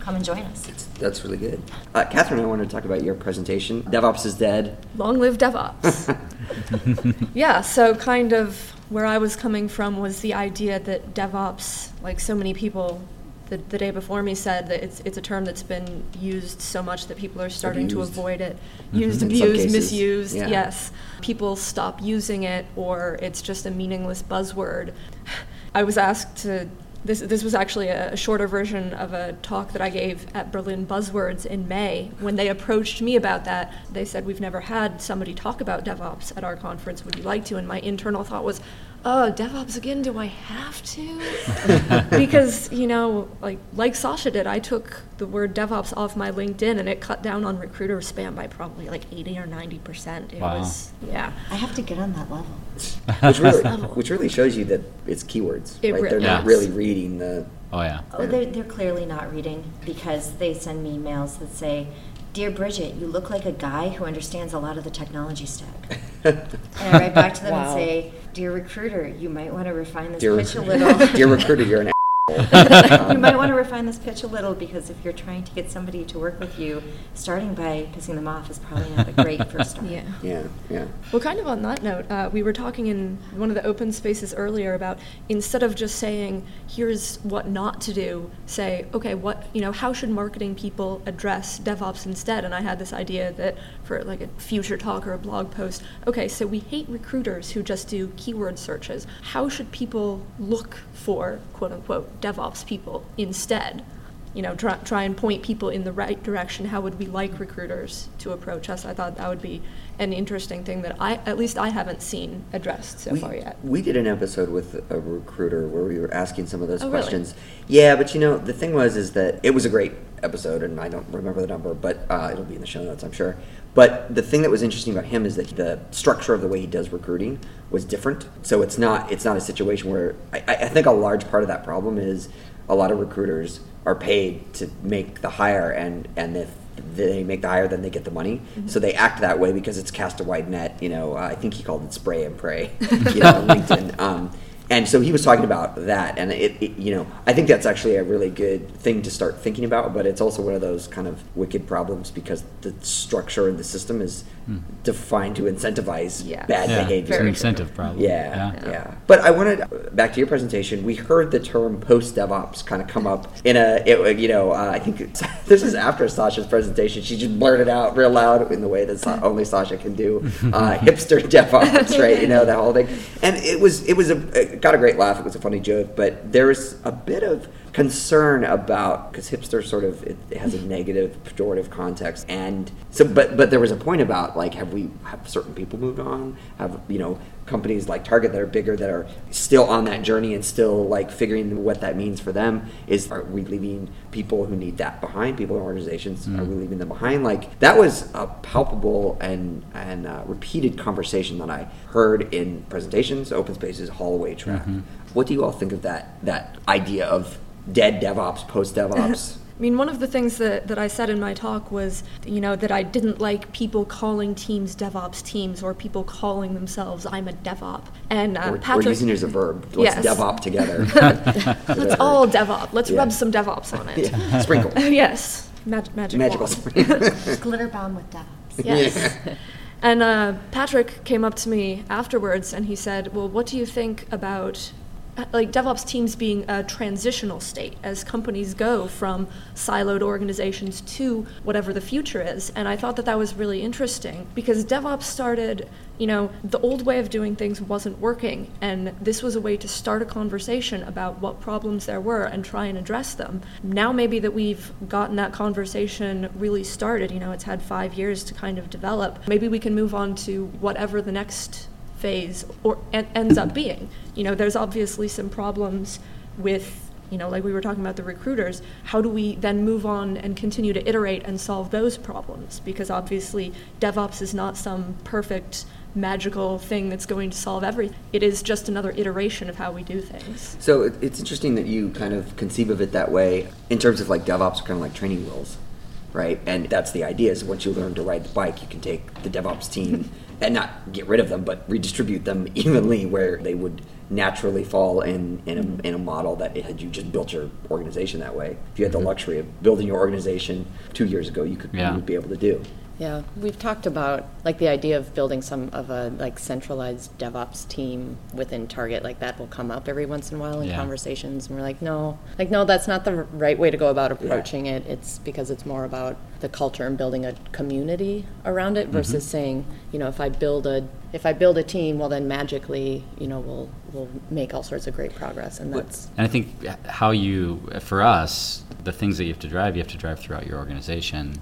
come and join us. That's really good. Uh, Katherine, I wanted to talk about your presentation. DevOps is dead. Long live DevOps. [LAUGHS] yeah, so kind of where I was coming from was the idea that DevOps, like so many people the, the day before me said that it's it's a term that's been used so much that people are starting to avoid it. Mhm. Used, In some abused, misused. yeah. Yes, people stop using it, or it's just a meaningless buzzword. I was asked to. This, this was actually a, a shorter version of a talk that I gave at Berlin Buzzwords in May. When they approached me about that, they said, We've never had somebody talk about DevOps at our conference. Would you like to? And my internal thought was, Oh, DevOps again? Do I have to? [LAUGHS] because, you know, like, like Sascha did, I took the word DevOps off my LinkedIn and it cut down on recruiter spam by probably like 80 or 90%. It Wow. was, yeah. I have to get on that level. which really, [LAUGHS] which really shows you that it's keywords, It right? re- They're not really reading the. Oh yeah. Oh, they're, they're clearly not reading because they send me emails that say, Dear Bridget, you look like a guy who understands a lot of the technology stack. [LAUGHS] and I write back to them Wow. and say, Dear recruiter, you might want to refine this Dear, pitch a [LAUGHS] little. dear recruiter, you're an. [LAUGHS] you might want to refine this pitch a little because if you're trying to get somebody to work with you, starting by pissing them off is probably not a great first [LAUGHS] start. Yeah. Yeah, yeah. Well, kind of on that note, uh, we were talking in one of the open spaces earlier about instead of just saying, here's what not to do, say, okay, what, you know, how should marketing people address DevOps instead? And I had this idea that for like a future talk or a blog post, okay, so we hate recruiters who just do keyword searches. How should people look for quote unquote DevOps people instead? you know, try, try and point people in the right direction. How would we like recruiters to approach us? I thought that would be an interesting thing that I, at least I haven't seen addressed so we, far yet. We did an episode with a recruiter where we were asking some of those Oh, really? questions. Yeah, but you know, the thing was is that it was a great episode, and I don't remember the number, but uh, it'll be in the show notes, I'm sure. But the thing that was interesting about him is that the structure of the way he does recruiting was different. So it's not it's not a situation where I, I think a large part of that problem is a lot of recruiters are paid to make the hire, and and if they make the hire, then they get the money. So they act that way because it's cast a wide net. You know, I think he called it spray and pray. [LAUGHS] You know, LinkedIn. Um, and so he was talking about that, and it, it, you know, I think that's actually a really good thing to start thinking about. But it's also one of those kind of wicked problems because the structure and the system is defined to incentivize bad Yeah, behavior. it's an incentive problem. Yeah, Yeah. yeah, But I wanted back to your presentation. We heard the term post DevOps kind of come up in a, it, you know, uh, I think this is after Sascha's presentation. She just blurted out real loud in the way that Sa- only Sascha can do, uh, [LAUGHS] hipster DevOps, right? You know that whole thing. And it was, it was a, it got a great laugh. It was a funny joke, but there was a bit of concern about because hipster sort of it, it has a negative pejorative context and so but but there was a point about like have we have certain people moved on? Have you know companies like target that are bigger that are still on that journey and still like figuring what that means for them is are we leaving people who need that behind people in organizations are we leaving them behind? Like that was a palpable and and uh, repeated conversation that i heard in presentations open spaces hallway track. Mhm. what do you all think of that that idea of dead DevOps, post DevOps? [LAUGHS] I mean, one of the things that, that I said in my talk was, you know, that I didn't like people calling teams DevOps teams or people calling themselves I'm a DevOp. And uh, We're, we're using it as a verb. Let's Yes. DevOp together. [LAUGHS] Let's all DevOp. Let's Yeah. rub some DevOps on it. [LAUGHS] Yeah. Sprinkle. yes, Mag- magic Magical wand. Glitter bomb with DevOps. Yes. And uh, Patrick came up to me afterwards and he said, Well, what do you think about Uh, like DevOps teams being a transitional state as companies go from siloed organizations to whatever the future is. And I thought that that was really interesting because DevOps started, you know, the old way of doing things wasn't working. And this was a way to start a conversation about what problems there were and try and address them. Now, maybe that we've gotten that conversation really started, you know, it's had five years to kind of develop, maybe we can move on to whatever the next phase or en- ends up being. You know, there's obviously some problems with you know, like we were talking about the recruiters, how do we then move on and continue to iterate and solve those problems? Because obviously, DevOps is not some perfect magical thing that's going to solve everything. It is just another iteration of how we do things. So it's interesting that you kind of conceive of it that way in terms of like DevOps are kind of like training wheels, right? And that's the idea is once you learn to ride the bike, you can take the DevOps team [LAUGHS] and not get rid of them, but redistribute them [LAUGHS] evenly where they would naturally fall in, in, a, in a model that had you just built your organization that way. If you had the mm-hmm. luxury of building your organization two years ago, you could Yeah. you would be able to do. Yeah, we've talked about like the idea of building some of a like centralized DevOps team within Target. Like that will come up every once in a while in Yeah. conversations, and we're like, no, like no, that's not the right way to go about approaching it. It's because it's more about the culture and building a community around it versus mm-hmm. saying, you know, if I build a if I build a team, well then magically, you know, we'll we'll make all sorts of great progress, and that's And I think how you, for us, the things that you have to drive, you have to drive throughout your organization.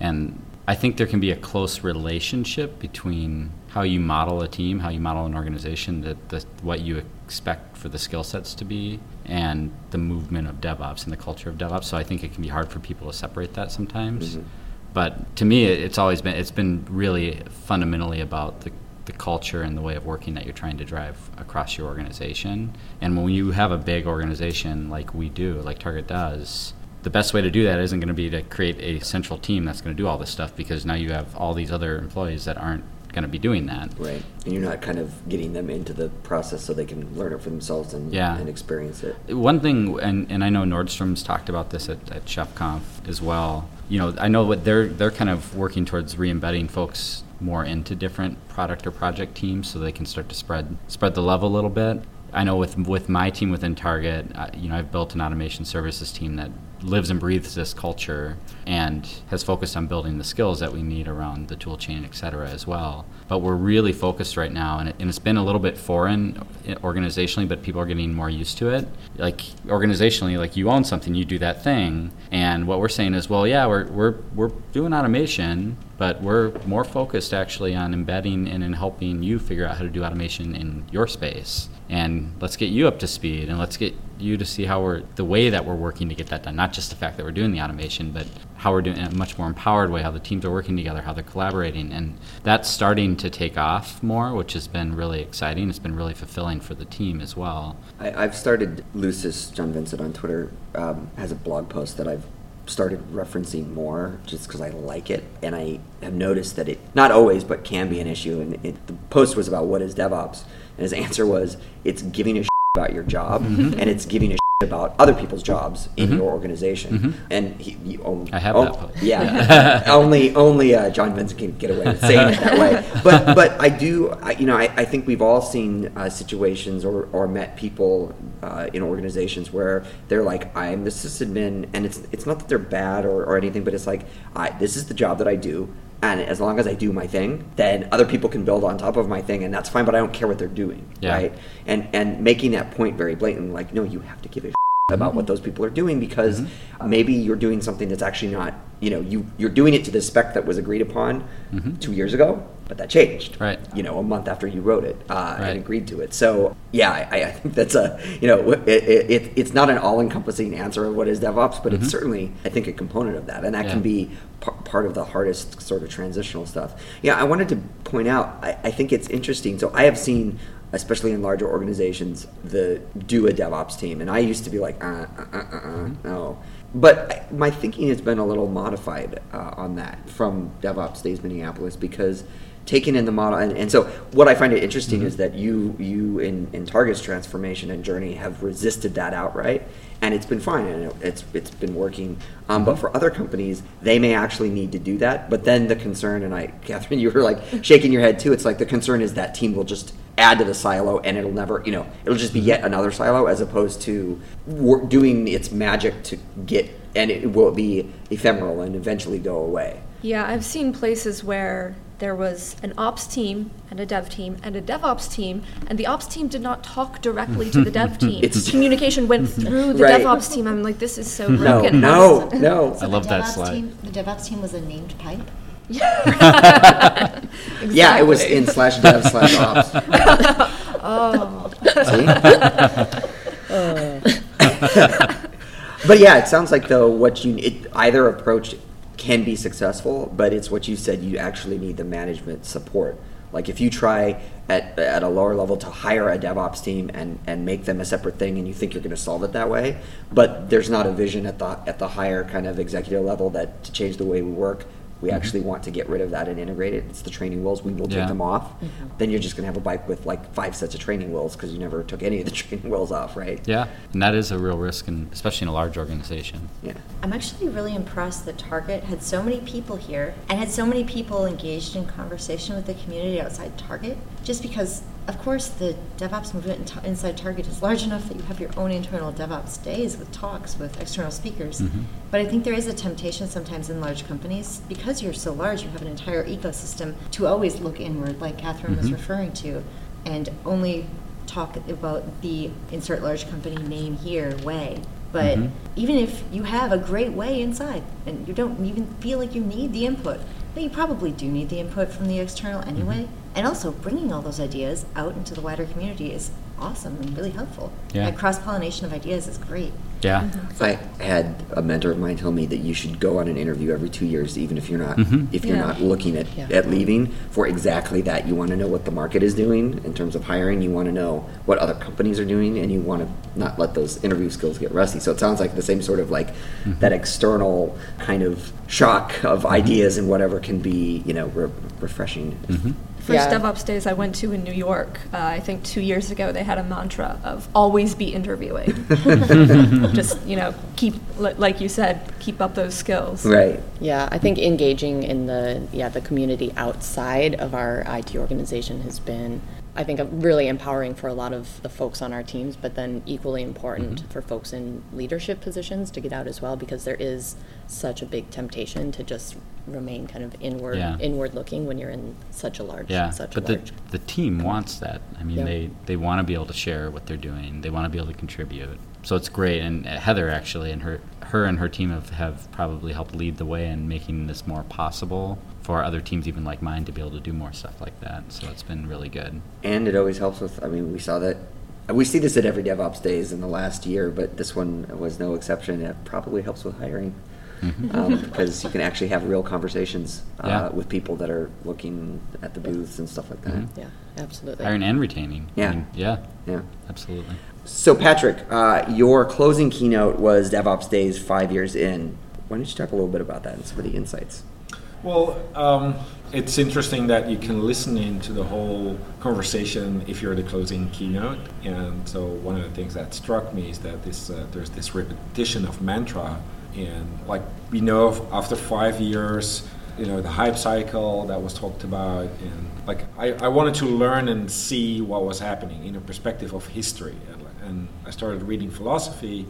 And I think there can be a close relationship between how you model a team, how you model an organization, that the, what you expect for the skill sets to be, and the movement of DevOps and the culture of DevOps. So I think it can be hard for people to separate that sometimes. Mm-hmm. But to me, it's always been it's been really fundamentally about the the culture and the way of working that you're trying to drive across your organization. And when you have a big organization like we do, like Target does, the best way to do that isn't going to be to create a central team that's going to do all this stuff because now you have all these other employees that aren't going to be doing that. Right. And you're not kind of getting them into the process so they can learn it for themselves and, Yeah. and experience it. One thing, and, and I know Nordstrom's talked about this at, at ChefConf as well. You know, I know what they're they're kind of working towards re-embedding folks more into different product or project teams so they can start to spread spread the love a little bit. I know with with my team within Target, uh, you know, I've built an automation services team that lives and breathes this culture and has focused on building the skills that we need around the tool chain, et cetera, as well. But we're really focused right now, and, it, and it's been a little bit foreign uh, organizationally, but people are getting more used to it. Like organizationally, like you own something, you do that thing, and what we're saying is, well, yeah, we're we're we're doing automation, but we're more focused actually on embedding and in helping you figure out how to do automation in your space. And let's get you up to speed and let's get you to see how we're the way that we're working to get that done. Not just the fact that we're doing the automation, but how we're doing it in a much more empowered way, how the teams are working together, how they're collaborating. And that's starting to take off more, which has been really exciting. It's been really fulfilling for the team as well. I, I've started lusis John Vincent on Twitter um, has a blog post that I've started referencing more just because I like it, and I have noticed that it not always but can be an issue. And it, the post was about what is DevOps, and his answer was it's giving a shit about your job, Mhm. and it's giving a about other people's jobs in Mhm. your organization. Mhm. And he, he own, I have that Yeah. [LAUGHS] only only uh, John Vincent can get away with saying it that way. But [LAUGHS] but I do, I, you know, I, I think we've all seen uh, situations or, or met people uh, in organizations where they're like, I'm the sysadmin, and it's it's not that they're bad or, or anything, but it's like, I this is the job that I do. And as long as I do my thing, then other people can build on top of my thing, and that's fine. But I don't care what they're doing, Yeah. right? And and making that point very blatant, like, no, you have to give a about what those people are doing because maybe you're doing something that's actually not you know you you're doing it to the spec that was agreed upon Mhm. two years ago but that changed Right. you know a month after you wrote it uh, Right. and agreed to it so yeah I, I think that's a you know it, it, it, it's not an all-encompassing answer of what is DevOps but Mhm. it's certainly I think a component of that and that Yeah. can be par- part of the hardest sort of transitional stuff yeah I wanted to point out I, I think it's interesting so I have seen especially in larger organizations, the do a DevOps team. And I used to be like, uh, uh, uh, uh, uh no. But I- my thinking has been a little modified uh, on that from DevOps Days Minneapolis because taking in the model, and, and so what I find it interesting is that you you in, in Target's transformation and journey have resisted that outright. And it's been fine and it- it's it's been working. Um, but for other companies, they may actually need to do that. But then the concern, and I, [LAUGHS] Katherine, you were like shaking your head too. It's like the concern is that team will just add to the silo and it'll never, you know, it'll just be yet another silo as opposed to wor- doing its magic to get, and it will be ephemeral and eventually go away. Yeah, I've seen places where there was an ops team and a dev team and a DevOps team, and the ops team did not talk directly to the dev [LAUGHS] team. It's- Communication went [LAUGHS] through the Right. DevOps team. I'm like, this is so No, broken. no, [LAUGHS] no. So I love that DevOps slide. Team, the DevOps team was a named pipe. Yeah, it was in slash dev slash ops. Oh. But yeah, it sounds like though what you it, either approach can be successful, but it's what you said you actually need the management support. Like if you try at at a lower level to hire a DevOps team and and make them a separate thing, and you think you're going to solve it that way, but there's not a vision at the at the higher kind of executive level that to change the way we work. We mm-hmm. actually want to get rid of that and integrate it. It's the training wheels. We will Yeah. take them off. Mm-hmm. Then you're just going to have a bike with like five sets of training wheels because you never took any of the [LAUGHS] training wheels off, right? Yeah, and that is a real risk, and especially in a large organization. Yeah. I'm actually really impressed that Target had so many people here and had so many people engaged in conversation with the community outside Target. Just because, of course, the DevOps movement inside Target is large enough that you have your own internal DevOps days with talks with external speakers. Mm-hmm. But I think there is a temptation sometimes in large companies because you're so large, you have an entire ecosystem to always look inward, like Katherine was mm-hmm. referring to, and only talk about the insert large company name here way. But mm-hmm. even if you have a great way inside and you don't even feel like you need the input, but you probably do need the input from the external mm-hmm. anyway. And also, bringing all those ideas out into the wider community is awesome and really helpful. Yeah. Like cross pollination of ideas is great. Yeah. I had a mentor of mine tell me that you should go on an interview every two years, even if you're not mm-hmm. if you're Yeah. not looking at, Yeah. at leaving for exactly that. You want to know what the market is doing in terms of hiring. You want to know what other companies are doing, and you want to not let those interview skills get rusty. So it sounds like the same sort of like mm-hmm. that external kind of shock of mm-hmm. ideas and whatever can be you know re- refreshing. First Yeah. DevOps days I went to in New York, uh, I think two years ago, they had a mantra of always be interviewing. [LAUGHS] Just, you know, keep, li- like you said, keep up those skills. Right. Yeah, I think engaging in the yeah the community outside of our IT organization has been, I think, really empowering for a lot of the folks on our teams. But then equally important for folks in leadership positions to get out as well, because there is such a big temptation to just remain kind of inward Yeah. inward looking when you're in such a large Yeah, such but a large. the the team wants that. I mean, they, they want to be able to share what they're doing. They want to be able to contribute. So it's great. And uh, Heather actually and her her and her team have, have probably helped lead the way in making this more possible for other teams, even like mine, to be able to do more stuff like that. So it's been really good. And it always helps with, I mean, we saw that, we see this at every DevOps days in the last year, but this one was no exception. It probably helps with hiring. Um, because you can actually have real conversations uh, Yeah. with people that are looking at the booths and stuff like that. Mhm. yeah, absolutely. Hiring and retaining. I Yeah. mean, yeah. Yeah. Absolutely. So, Patrick, uh, your closing keynote was DevOps Days five years in. Why don't you talk a little bit about that and some of the insights? Well, um, it's interesting that you can listen into the whole conversation if you're the closing keynote. And so one of the things that struck me is that this uh, there's this repetition of mantra, and like we know after five years, you know the hype cycle that was talked about, and like I, I wanted to learn and see what was happening in a perspective of history, and, and I started reading philosophy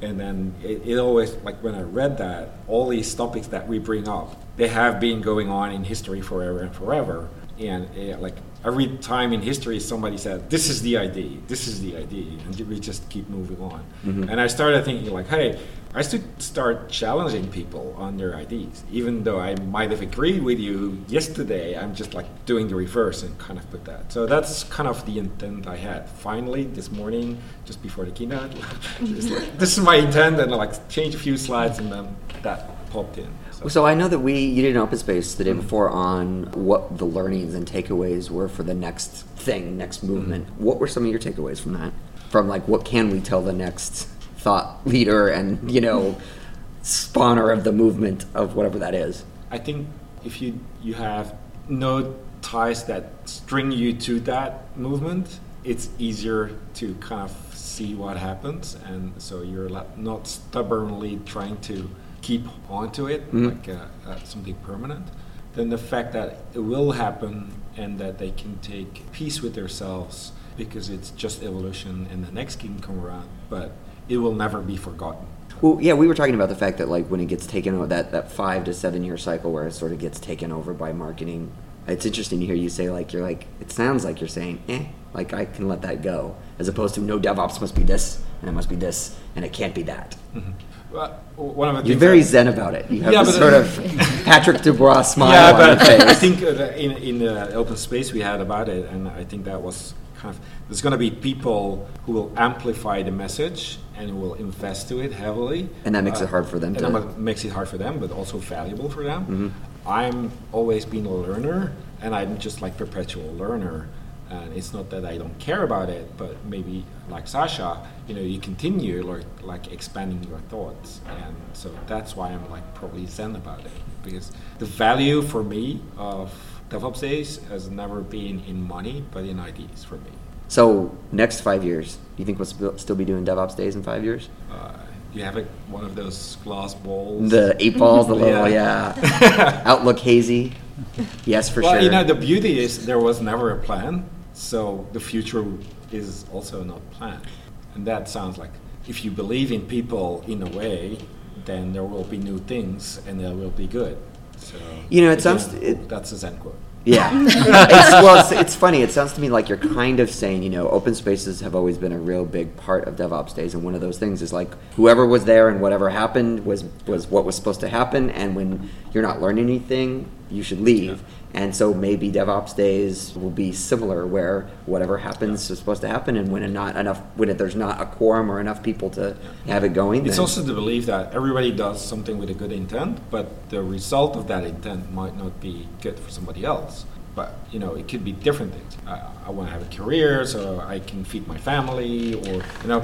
and then it, it always like when i read that all these topics that we bring up they have been going on in history forever and forever. And eh, like every time in history somebody said this is the idea this is the idea and we just keep moving on. And i started thinking like hey i should start challenging people on their ideas even though i might have agreed with you yesterday. I'm just like doing the reverse and kind of put that. So that's kind of the intent i had. Finally this morning just before the keynote [LAUGHS] like, this is my intent and I like change a few slides and then that popped in so. So I know that we you did an open space the day mm-hmm. before on what the learnings and takeaways were for the next thing, next movement. Mm-hmm. What were some of your takeaways from that? From like what can we tell the next thought leader and you know spawner of the movement of whatever that is. I think if you you have no ties that string you to that movement, it's easier to kind of see what happens, and so you're not stubbornly trying to keep onto it Mhm. like uh, uh, something permanent. Then the fact that it will happen and that they can take peace with themselves because it's just evolution, and the next can come around, but it will never be forgotten. Well, yeah, we were talking about the fact that like when it gets taken over, that that five to seven year cycle where it sort of gets taken over by marketing. It's interesting to hear you say like you're like it sounds like you're saying eh, like I can let that go, as opposed to no DevOps must be this and it must be this and it can't be that. Well, one of the You're very that- zen about it. You have Yeah, this sort of Patrick Debois [LAUGHS] smile yeah, on your but face. I think uh, in in the open space we had about it, and I think that was kind of there's going to be people who will amplify the message and will invest to it heavily, And that makes it hard for them and to- that makes it hard for them, but also valuable for them. Mhm. I'm always being a learner, and I'm just like perpetual learner. And it's not that I don't care about it, but maybe like Sascha, you know, you continue like, like expanding your thoughts, and so that's why I'm like probably zen about it because the value for me of DevOps days has never been in money, but in ideas for me. So next five years, you think we'll still be doing DevOps days in five years? Uh, you have a, one of those glass balls. The eight balls, the little yeah. [LAUGHS] Outlook hazy. Yes, for well, sure. you know, the beauty is there was never a plan, so the future is also not planned. And that sounds like if you believe in people in a way, then there will be new things and they will be good. So You know, it again, sounds- it- that's a Zen quote. Yeah. [LAUGHS] it's, well, it's, it's funny. It sounds to me like you're kind of saying, you know, open spaces have always been a real big part of DevOps days, and one of those things is like whoever was there and whatever happened was was what was supposed to happen, and when you're not learning anything, you should leave. And so maybe DevOps days will be similar, where whatever happens is supposed to happen, and when not enough, when there's not a quorum or enough people to have it going, It's also the belief that everybody does something with a good intent, but the result of that intent might not be good for somebody else. But you know, it could be different things. I, I want to have a career so I can feed my family, or you know,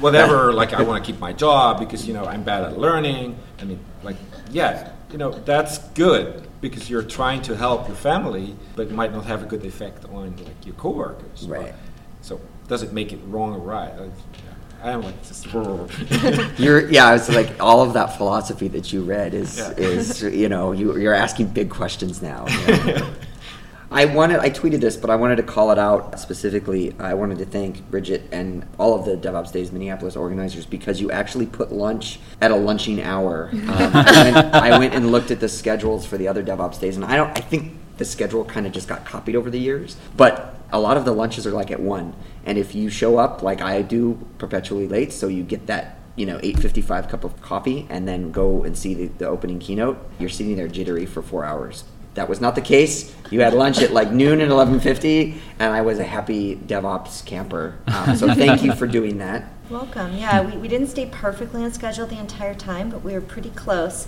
whatever. like I want to keep my job because you know I'm bad at learning. I mean, like yeah, you know that's good because you're trying to help your family, but it might not have a good effect on like your coworkers. Right. So does it make it wrong or right? I, I am like just. You're [LAUGHS] yeah, it's like all of that philosophy that you read is Yeah. is you know you you're asking big questions now. you [LAUGHS] know. I wanted I tweeted this, but I wanted to call it out specifically. I wanted to thank Bridget and all of the DevOps Days Minneapolis organizers because you actually put lunch at a lunching hour. [LAUGHS] Um, I, went, I went and looked at the schedules for the other DevOps Days, and I don't. I think the schedule kind of just got copied over the years, but a lot of the lunches are like at one. And if you show up like I do, perpetually late, so you get that you know 8.55 cup of coffee and then go and see the, the opening keynote you're sitting there jittery for four hours that was not the case you had lunch at like noon and 11.50 and i was a happy devops camper um, so [LAUGHS] thank you for doing that Welcome. Yeah, we, we didn't stay perfectly on schedule the entire time, but we were pretty close.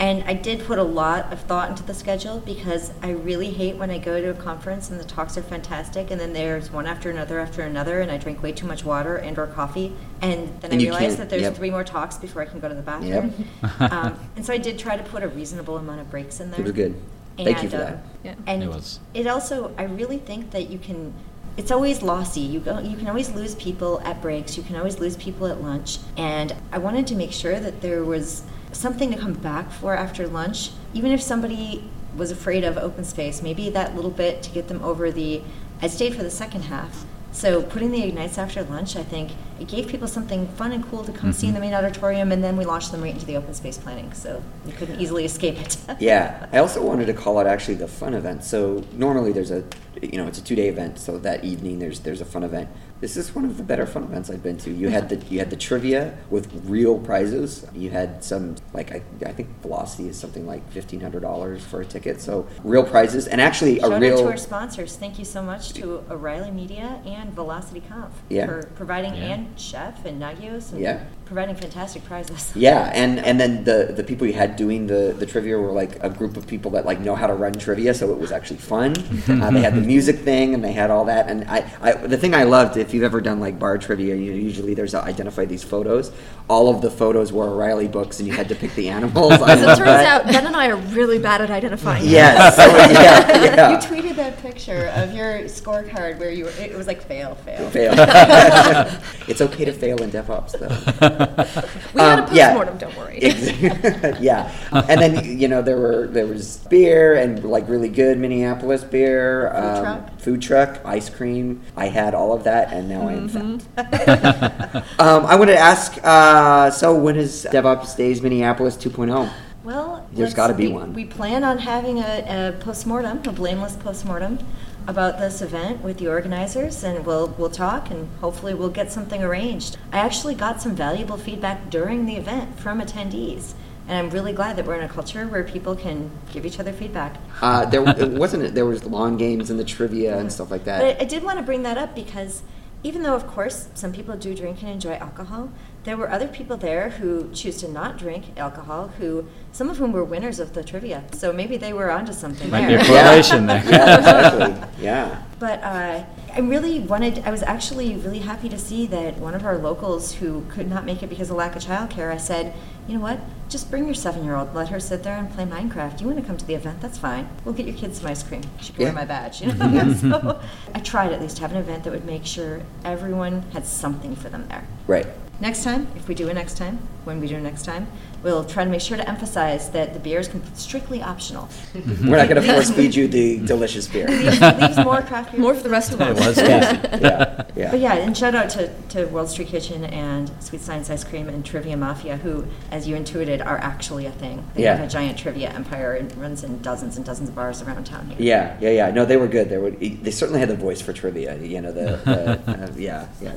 And I did put a lot of thought into the schedule because I really hate when I go to a conference and the talks are fantastic and then there's one after another after another and I drink way too much water and or coffee and then And I realize that there's yep. three more talks before I can go to the bathroom. um, and so I did try to put a reasonable amount of breaks in there. it was good thank you for uh, that Yeah. and It was. it also, I really think that you can. It's always lossy. You go, you can always lose people at breaks. You can always lose people at lunch. And I wanted to make sure that there was something to come back for after lunch, even if somebody was afraid of open space. Maybe that little bit to get them over the. I stayed for the second half. So putting the ignites after lunch, I think it gave people something fun and cool to come see in mm-hmm. the main auditorium, and then we launched them right into the open space planning. So you couldn't easily escape it. [LAUGHS] yeah i also wanted to call out actually the fun event so normally there's a you know it's a two day event so that evening there's there's a fun event this is one of the better fun events i've been to you had the you had the trivia with real prizes you had some like i, I think velocity is something like $1500 for a ticket so real prizes and actually Shout a out real to our sponsors. Thank you so much to O'Reilly Media and Velocity Conf Yeah. for providing, Yeah. and Chef and Nagios and Yeah. providing fantastic prizes. [LAUGHS] Yeah, and and then the the people you had doing the the trivia were like a group of people that like know how to run trivia, so it was actually fun. [LAUGHS] uh, they had the music thing, and they had all that. And I, I the thing I loved, if you've ever done like bar trivia, you usually there's a, identify these photos. All of the photos were O'Reilly books, and you had to pick the animals. As it turns that. out, Ben and I are really bad at identifying. Yes, so, [LAUGHS] yeah, yeah. you tweeted that picture. picture of your scorecard where you were, it was like fail, fail. Fail. [LAUGHS] it's okay to fail in DevOps, though. [LAUGHS] We had a Um, yeah. postmortem, don't worry. [LAUGHS] Yeah, and then you know there were there was beer and like really good Minneapolis beer, um, truck. food truck, ice cream. I had all of that, and now I am Mm-hmm. fat. um, I wanted to ask. Uh, so when is DevOps Days Minneapolis 2.0? Well, There's let's- gotta be we- one. We plan on having a, a postmortem, a blameless postmortem, about this event with the organizers, and we'll we'll talk, and hopefully we'll get something arranged. I actually got some valuable feedback during the event from attendees, and I'm really glad that we're in a culture where people can give each other feedback. Uh, there it wasn't. There was lawn games and the trivia and stuff like that. But I, I did want to bring that up because even though, of course, some people do drink and enjoy alcohol, there were other people there who choose to not drink alcohol, who some of whom were winners of the trivia. So maybe they were onto something Might there. be a correlation [LAUGHS] there. yeah, exactly. [LAUGHS] Yeah. But uh, I really wanted, I was actually really happy to see that one of our locals who could not make it because of lack of childcare, I said, you know what, just bring your seven year old, let her sit there and play Minecraft. You want to come to the event, that's fine. We'll get your kids some ice cream. She can Yeah. wear my badge. You [LAUGHS] know? so I tried at least to have an event that would make sure everyone had something for them there. Right. Next time, if we do it next time, when we do it next time, we'll try to make sure to emphasize that the beer is com- strictly optional. We're not going to force feed you the delicious beer. leaves, leaves more craft beer. More for the rest of It us. was tasty. [LAUGHS] Yeah. Yeah. But yeah, and shout out to, to World Street Kitchen and Sweet Science Ice Cream and Trivia Mafia, who, as you intuited, are actually a thing. They Yeah. have a giant trivia empire and runs in dozens and dozens of bars around town here. Yeah, yeah, yeah. No, they were good. They were. They certainly had the voice for trivia. You know, the, the [LAUGHS] uh, yeah, yeah.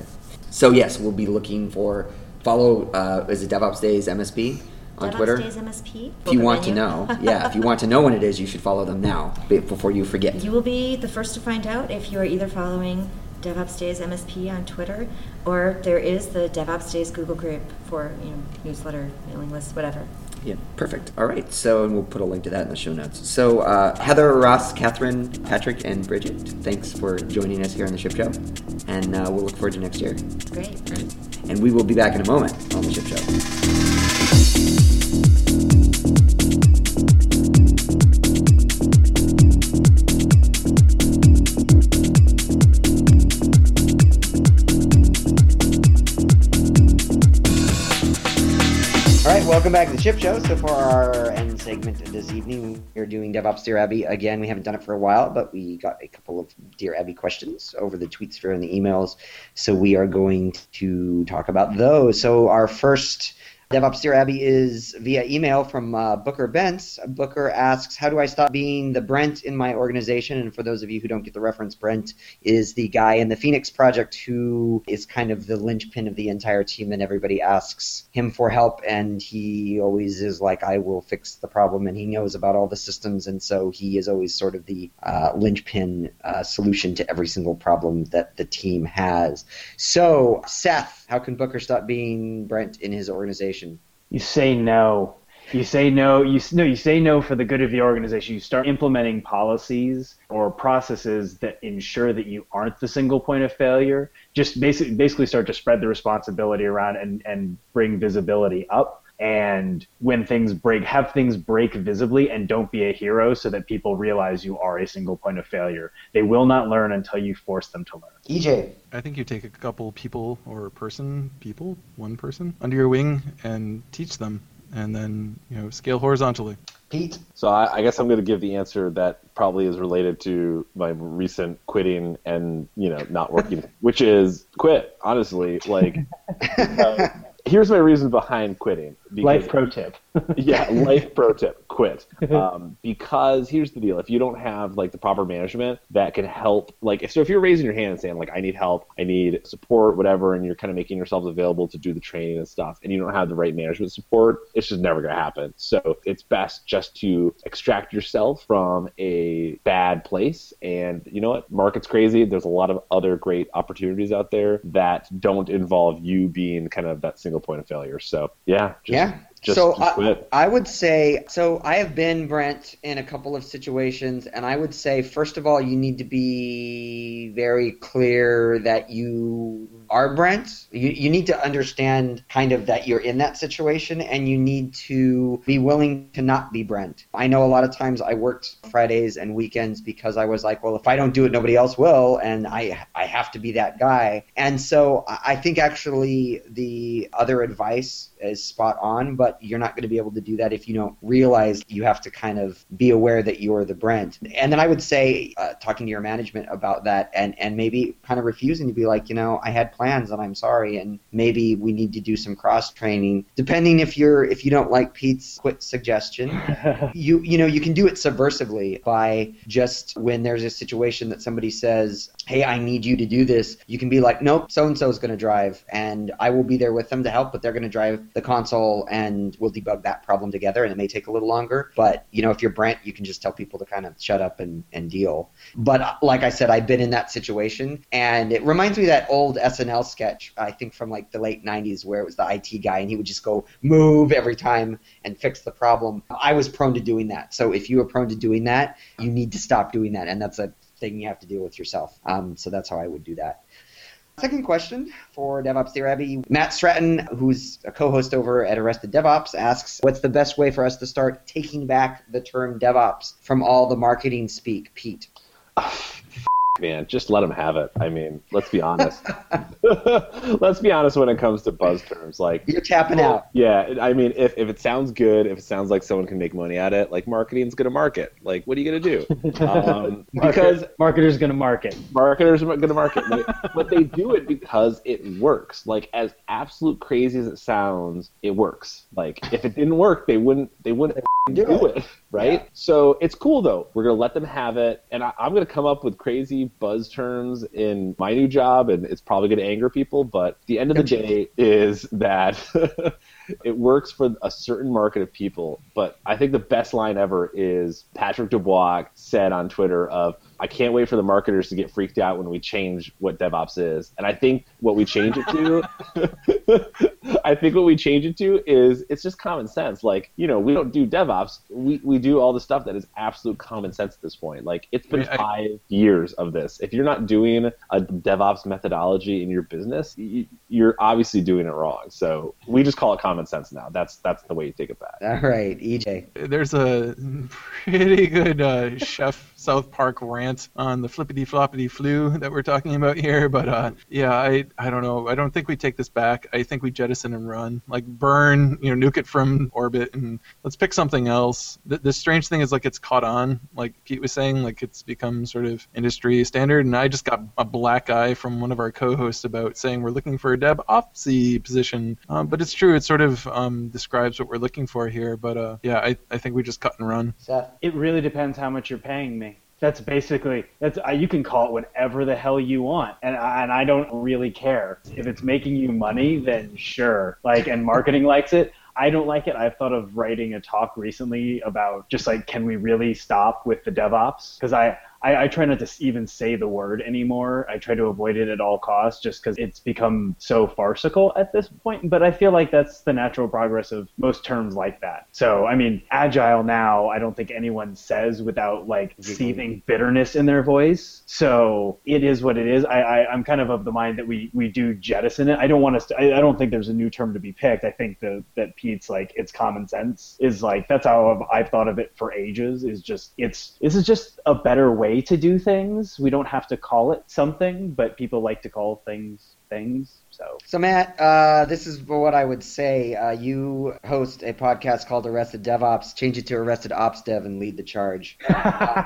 So yes, we'll be looking for follow. Uh, is it DevOps Days MSP on DevOps Twitter? Days MSP. If you the want to know, [LAUGHS] yeah, if you want to know when it is, you should follow them now before you forget. You will be the first to find out if you are either following DevOps Days MSP on Twitter, or there is the DevOps Days Google group for you know newsletter, mailing list, whatever. Yeah, perfect. All right, so and we'll put a link to that in the show notes. So uh, Heather, Ross, Katherine, Patrick, and Bridget, thanks for joining us here on the Ship Show, and uh, we'll look forward to next year. Great. And we will be back in a moment on the Ship Show. All right, welcome back to the Ship Show. So for our end segment this evening, we're doing DevOps Dear Abby again. We haven't done it for a while, but we got a couple of Dear Abby questions over the tweets and the emails. So we are going to talk about those. So our first DevOps Dear Abby is via email from uh, Booker Bentz. Booker asks, "How do I stop being the Brent in my organization?" And for those of you who don't get the reference, Brent is the guy in the Phoenix project who is kind of the linchpin of the entire team, and everybody asks him for help, and he always is like, "I will fix the problem," and he knows about all the systems, and so he is always sort of the uh, linchpin uh, solution to every single problem that the team has. So, Seth, how can Booker stop being Brent in his organization? You say no. You say no. You no. You say no for the good of the organization. You start implementing policies or processes that ensure that you aren't the single point of failure. Just basically, basically start to spread the responsibility around and and bring visibility up. And when things break, have things break visibly, and don't be a hero, so that people realize you are a single point of failure. They will not learn until you force them to learn. EJ. I think you take a couple people or a person, people, one person under your wing and teach them, and then you know scale horizontally. Pete. So I, I guess I'm going to give the answer that probably is related to my recent quitting and you know not working, [LAUGHS] which is quit. Honestly, like uh, [LAUGHS] here's my reason behind quitting. Life pro tip. [LAUGHS] yeah, life pro tip: quit. Um, because here's the deal: if you don't have like the proper management that can help, like, so if you're raising your hand and saying like, "I need help, I need support, whatever," and you're kind of making yourselves available to do the training and stuff, and you don't have the right management support, it's just never going to happen. So it's best just to extract yourself from a bad place. And you know what? Market's crazy. There's a lot of other great opportunities out there that don't involve you being kind of that single point of failure. So yeah, just, yeah. Just, so I. I would say so. I have been Brent in a couple of situations, and I would say first of all, you need to be very clear that you are Brent, you, you need to understand kind of that you're in that situation and you need to be willing to not be Brent. I know a lot of times I worked Fridays and weekends because I was like, well, if I don't do it, nobody else will, and I I have to be that guy. And so I think actually the other advice is spot on, but you're not going to be able to do that if you don't realize you have to kind of be aware that you're the Brent. And then I would say, uh, talking to your management about that and, and maybe kind of refusing to be like, you know, I had plans and I'm sorry, and maybe we need to do some cross training. Depending if you're if you don't like Pete's quit suggestion, [LAUGHS] you you know you can do it subversively by just when there's a situation that somebody says, hey, I need you to do this, you can be like, nope, so and so is going to drive, and I will be there with them to help, but they're going to drive the console, and we'll debug that problem together, and it may take a little longer. But you know, if you're Brent, you can just tell people to kind of shut up and, and deal. But like I said, I've been in that situation, and it reminds me of that old SNL sketch, I think from like the late '90s, where it was the IT guy, and he would just go move every time and fix the problem. I was prone to doing that. So if you are prone to doing that, you need to stop doing that, and that's a thing you have to deal with yourself. Um, so that's how I would do that. Second question for DevOps Dear Abby. Matt Stratton, who's a co-host over at Arrested DevOps, asks, "What's the best way for us to start taking back the term DevOps from all the marketing speak?" Pete. [LAUGHS] man, just let them have it. I mean, let's be honest. [LAUGHS] let's be honest when it comes to buzz terms. Like you're tapping out. Yeah, I mean, if, if it sounds good, if it sounds like someone can make money at it, like marketing's gonna market. Like, what are you gonna do? Um, [LAUGHS] because marketers gonna market. Marketers are gonna market, but they do it because it works. Like, as absolute crazy as it sounds, it works. Like, if it didn't work, they wouldn't they wouldn't do, it. right? Yeah. So it's cool though. We're gonna let them have it, and I, am gonna come up with crazy buzz terms in my new job, and it's probably gonna anger people. But the end of the day is that [LAUGHS] it works for a certain market of people. But I think the best line ever is Patrick Debois said on Twitter of I can't wait for the marketers to get freaked out when we change what DevOps is. And I think what we change it to, [LAUGHS] I think what we change it to is it's just common sense. Like, you know, we don't do DevOps. We, we do all the stuff that is absolute common sense at this point. Like, it's been I five I, years of this. If you're not doing a DevOps methodology in your business, you're obviously doing it wrong. So we just call it common sense now. That's that's the way you take it back. All right, EJ. There's a pretty good uh, chef South Park rant on the flippity floppity flu that we're talking about here, but uh, yeah, I I don't know. I don't think we take this back. I think we jettison and run, like burn, you know, nuke it from orbit, and let's pick something else. The, the strange thing is like it's caught on, like Pete was saying, like it's become sort of industry standard. And I just got a black eye from one of our co-hosts about saying we're looking for a DevOpsy position, um, but it's true. It sort of um, describes what we're looking for here. But uh, yeah, I I think we just cut and run. Seth? It really depends how much you're paying me. That's basically that's uh, you can call it whatever the hell you want, and and I don't really care if it's making you money. Then sure, like and marketing likes it. I don't like it. I've thought of writing a talk recently about just like, can we really stop with the DevOps? Because I, I, I, try not to even say the word anymore. I try to avoid it at all costs just because it's become so farcical at this point. But I feel like that's the natural progress of most terms like that. So, I mean, agile now, I don't think anyone says without like seething bitterness in their voice. So it is what it is. I, I, am kind of of the mind that we, we do jettison it. I don't want us to, I, I don't think there's a new term to be picked. I think the, that Pete's like, it's common sense is like, that's how I've, I've thought of it for ages is just, it's, this is just a better way way to do things. We don't have to call it something, but people like to call things things. So, so Matt, uh, this is what I would say. Uh, you host a podcast called Arrested DevOps. Change it to Arrested Ops Dev and lead the charge. [LAUGHS] uh,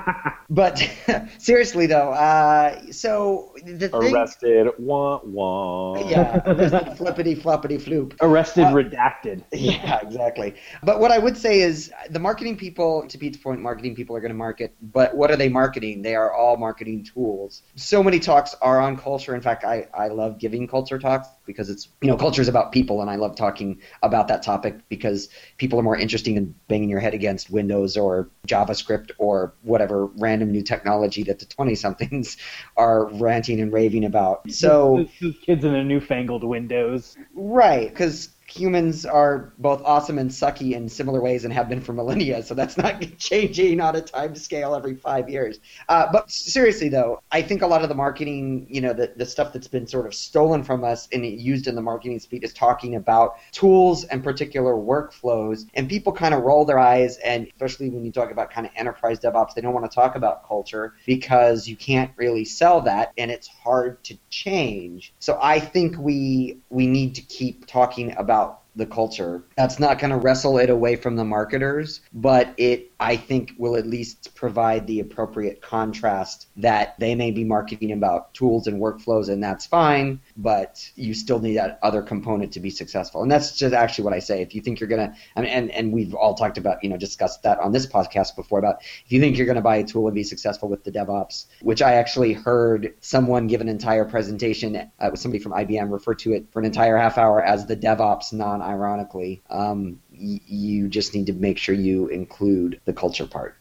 but [LAUGHS] seriously though, uh, so the thing, arrested, wah wah. Yeah, arrested flippity floppity floop. Arrested uh, redacted. [LAUGHS] Yeah, exactly. But what I would say is the marketing people, to Pete's point, marketing people are going to market. But what are they marketing? They are all marketing tools. So many talks are on culture. In fact, I I love giving culture talks because it's you know culture is about people and I love talking about that topic because people are more interesting in banging your head against Windows or JavaScript or whatever random new technology that the 20 somethings [LAUGHS] are ranting and raving about. So kids in a newfangled Windows. Right, because humans are both awesome and sucky in similar ways and have been for millennia, so that's not [LAUGHS] changing on a time scale every five years. Uh, but seriously, though, I think a lot of the marketing, you know, the, the stuff that's been sort of stolen from us and used in the marketing speak is talking about tools and particular workflows, and people kind of roll their eyes, and especially when you talk about kind of enterprise DevOps, they don't want to talk about culture because you can't really sell that, and it's hard to change. So I think we we need to keep talking about the culture. That's not going to wrestle it away from the marketers, but it, I think, will at least provide the appropriate contrast that they may be marketing about tools and workflows, and that's fine, but you still need that other component to be successful. And that's just actually what I say. If you think you're going to, and, and we've all talked about, you know, discussed that on this podcast before about if you think you're going to buy a tool and be successful with the DevOps, which I actually heard someone give an entire presentation, uh, with somebody from IBM refer to it for an entire half hour as the DevOps non ironically, um, you just need to make sure you include the culture part.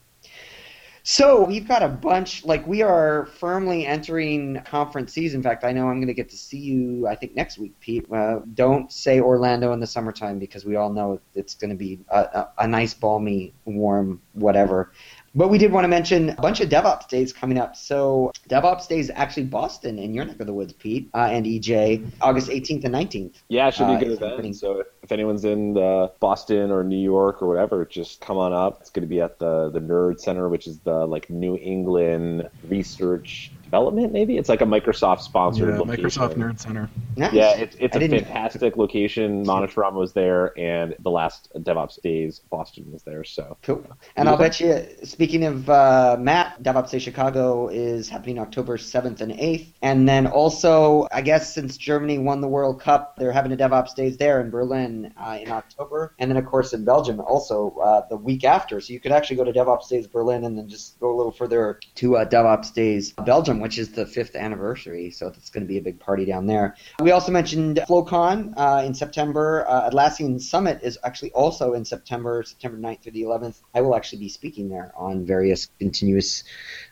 So we've got a bunch, like we are firmly entering conference season. In fact, I know I'm going to get to see you, I think, next week, Pete. Uh, don't say Orlando in the summertime because we all know it's going to be a, a, a nice, balmy, warm, whatever. But we did want to mention a bunch of DevOps days coming up. So DevOps days actually Boston in your neck of the woods, Pete uh, and EJ, August 18th and 19th. Yeah, it should be a Uh, good it's event. happening. So if anyone's in uh, Boston or New York or whatever, just come on up. It's going to be at the the Nerd Center, which is the like New England Research Development. Maybe it's like a Microsoft Yeah, sponsored location. Microsoft Nerd Center. Nice. Yeah, it's, it's I a fantastic location. Monitorama was there, and the last DevOps days, Boston was there. So Cool. And I'll bet you, speaking of uh, Matt, DevOps Day Chicago is happening October 7th and 8th. And then also, I guess since Germany won the World Cup, they're having a DevOps Days there in Berlin uh, in October. And then, of course, in Belgium also uh, the week after. So you could actually go to DevOps Days Berlin and then just go a little further to uh, DevOps Days Belgium, which is the fifth anniversary. So it's going to be a big party down there. We also mentioned FlowCon uh, in September. Uh, Atlassian Summit is actually also in September, September 9th through the 11th. I will actually be speaking there on various continuous,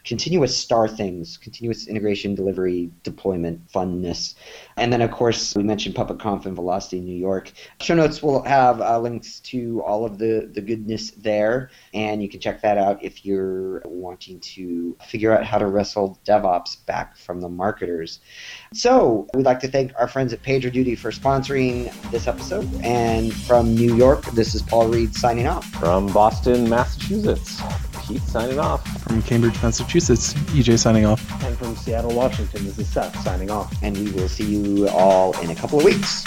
continuous star things, continuous integration, delivery, deployment, funness. And then, of course, we mentioned PuppetConf and Velocity in New York. Show notes will have uh, links to all of the, the goodness there, and you can check that out if you're wanting to figure out how to wrestle DevOps back from the marketers. So, we'd like to thank our friends at PagerDuty for sponsoring this episode. And from New York, this is Paul Reed signing off. from Boston, Massachusetts, Pete signing off. From Cambridge, Massachusetts, EJ signing off. And from Seattle, Washington, this is Seth signing off. And we will see you all in a couple of weeks.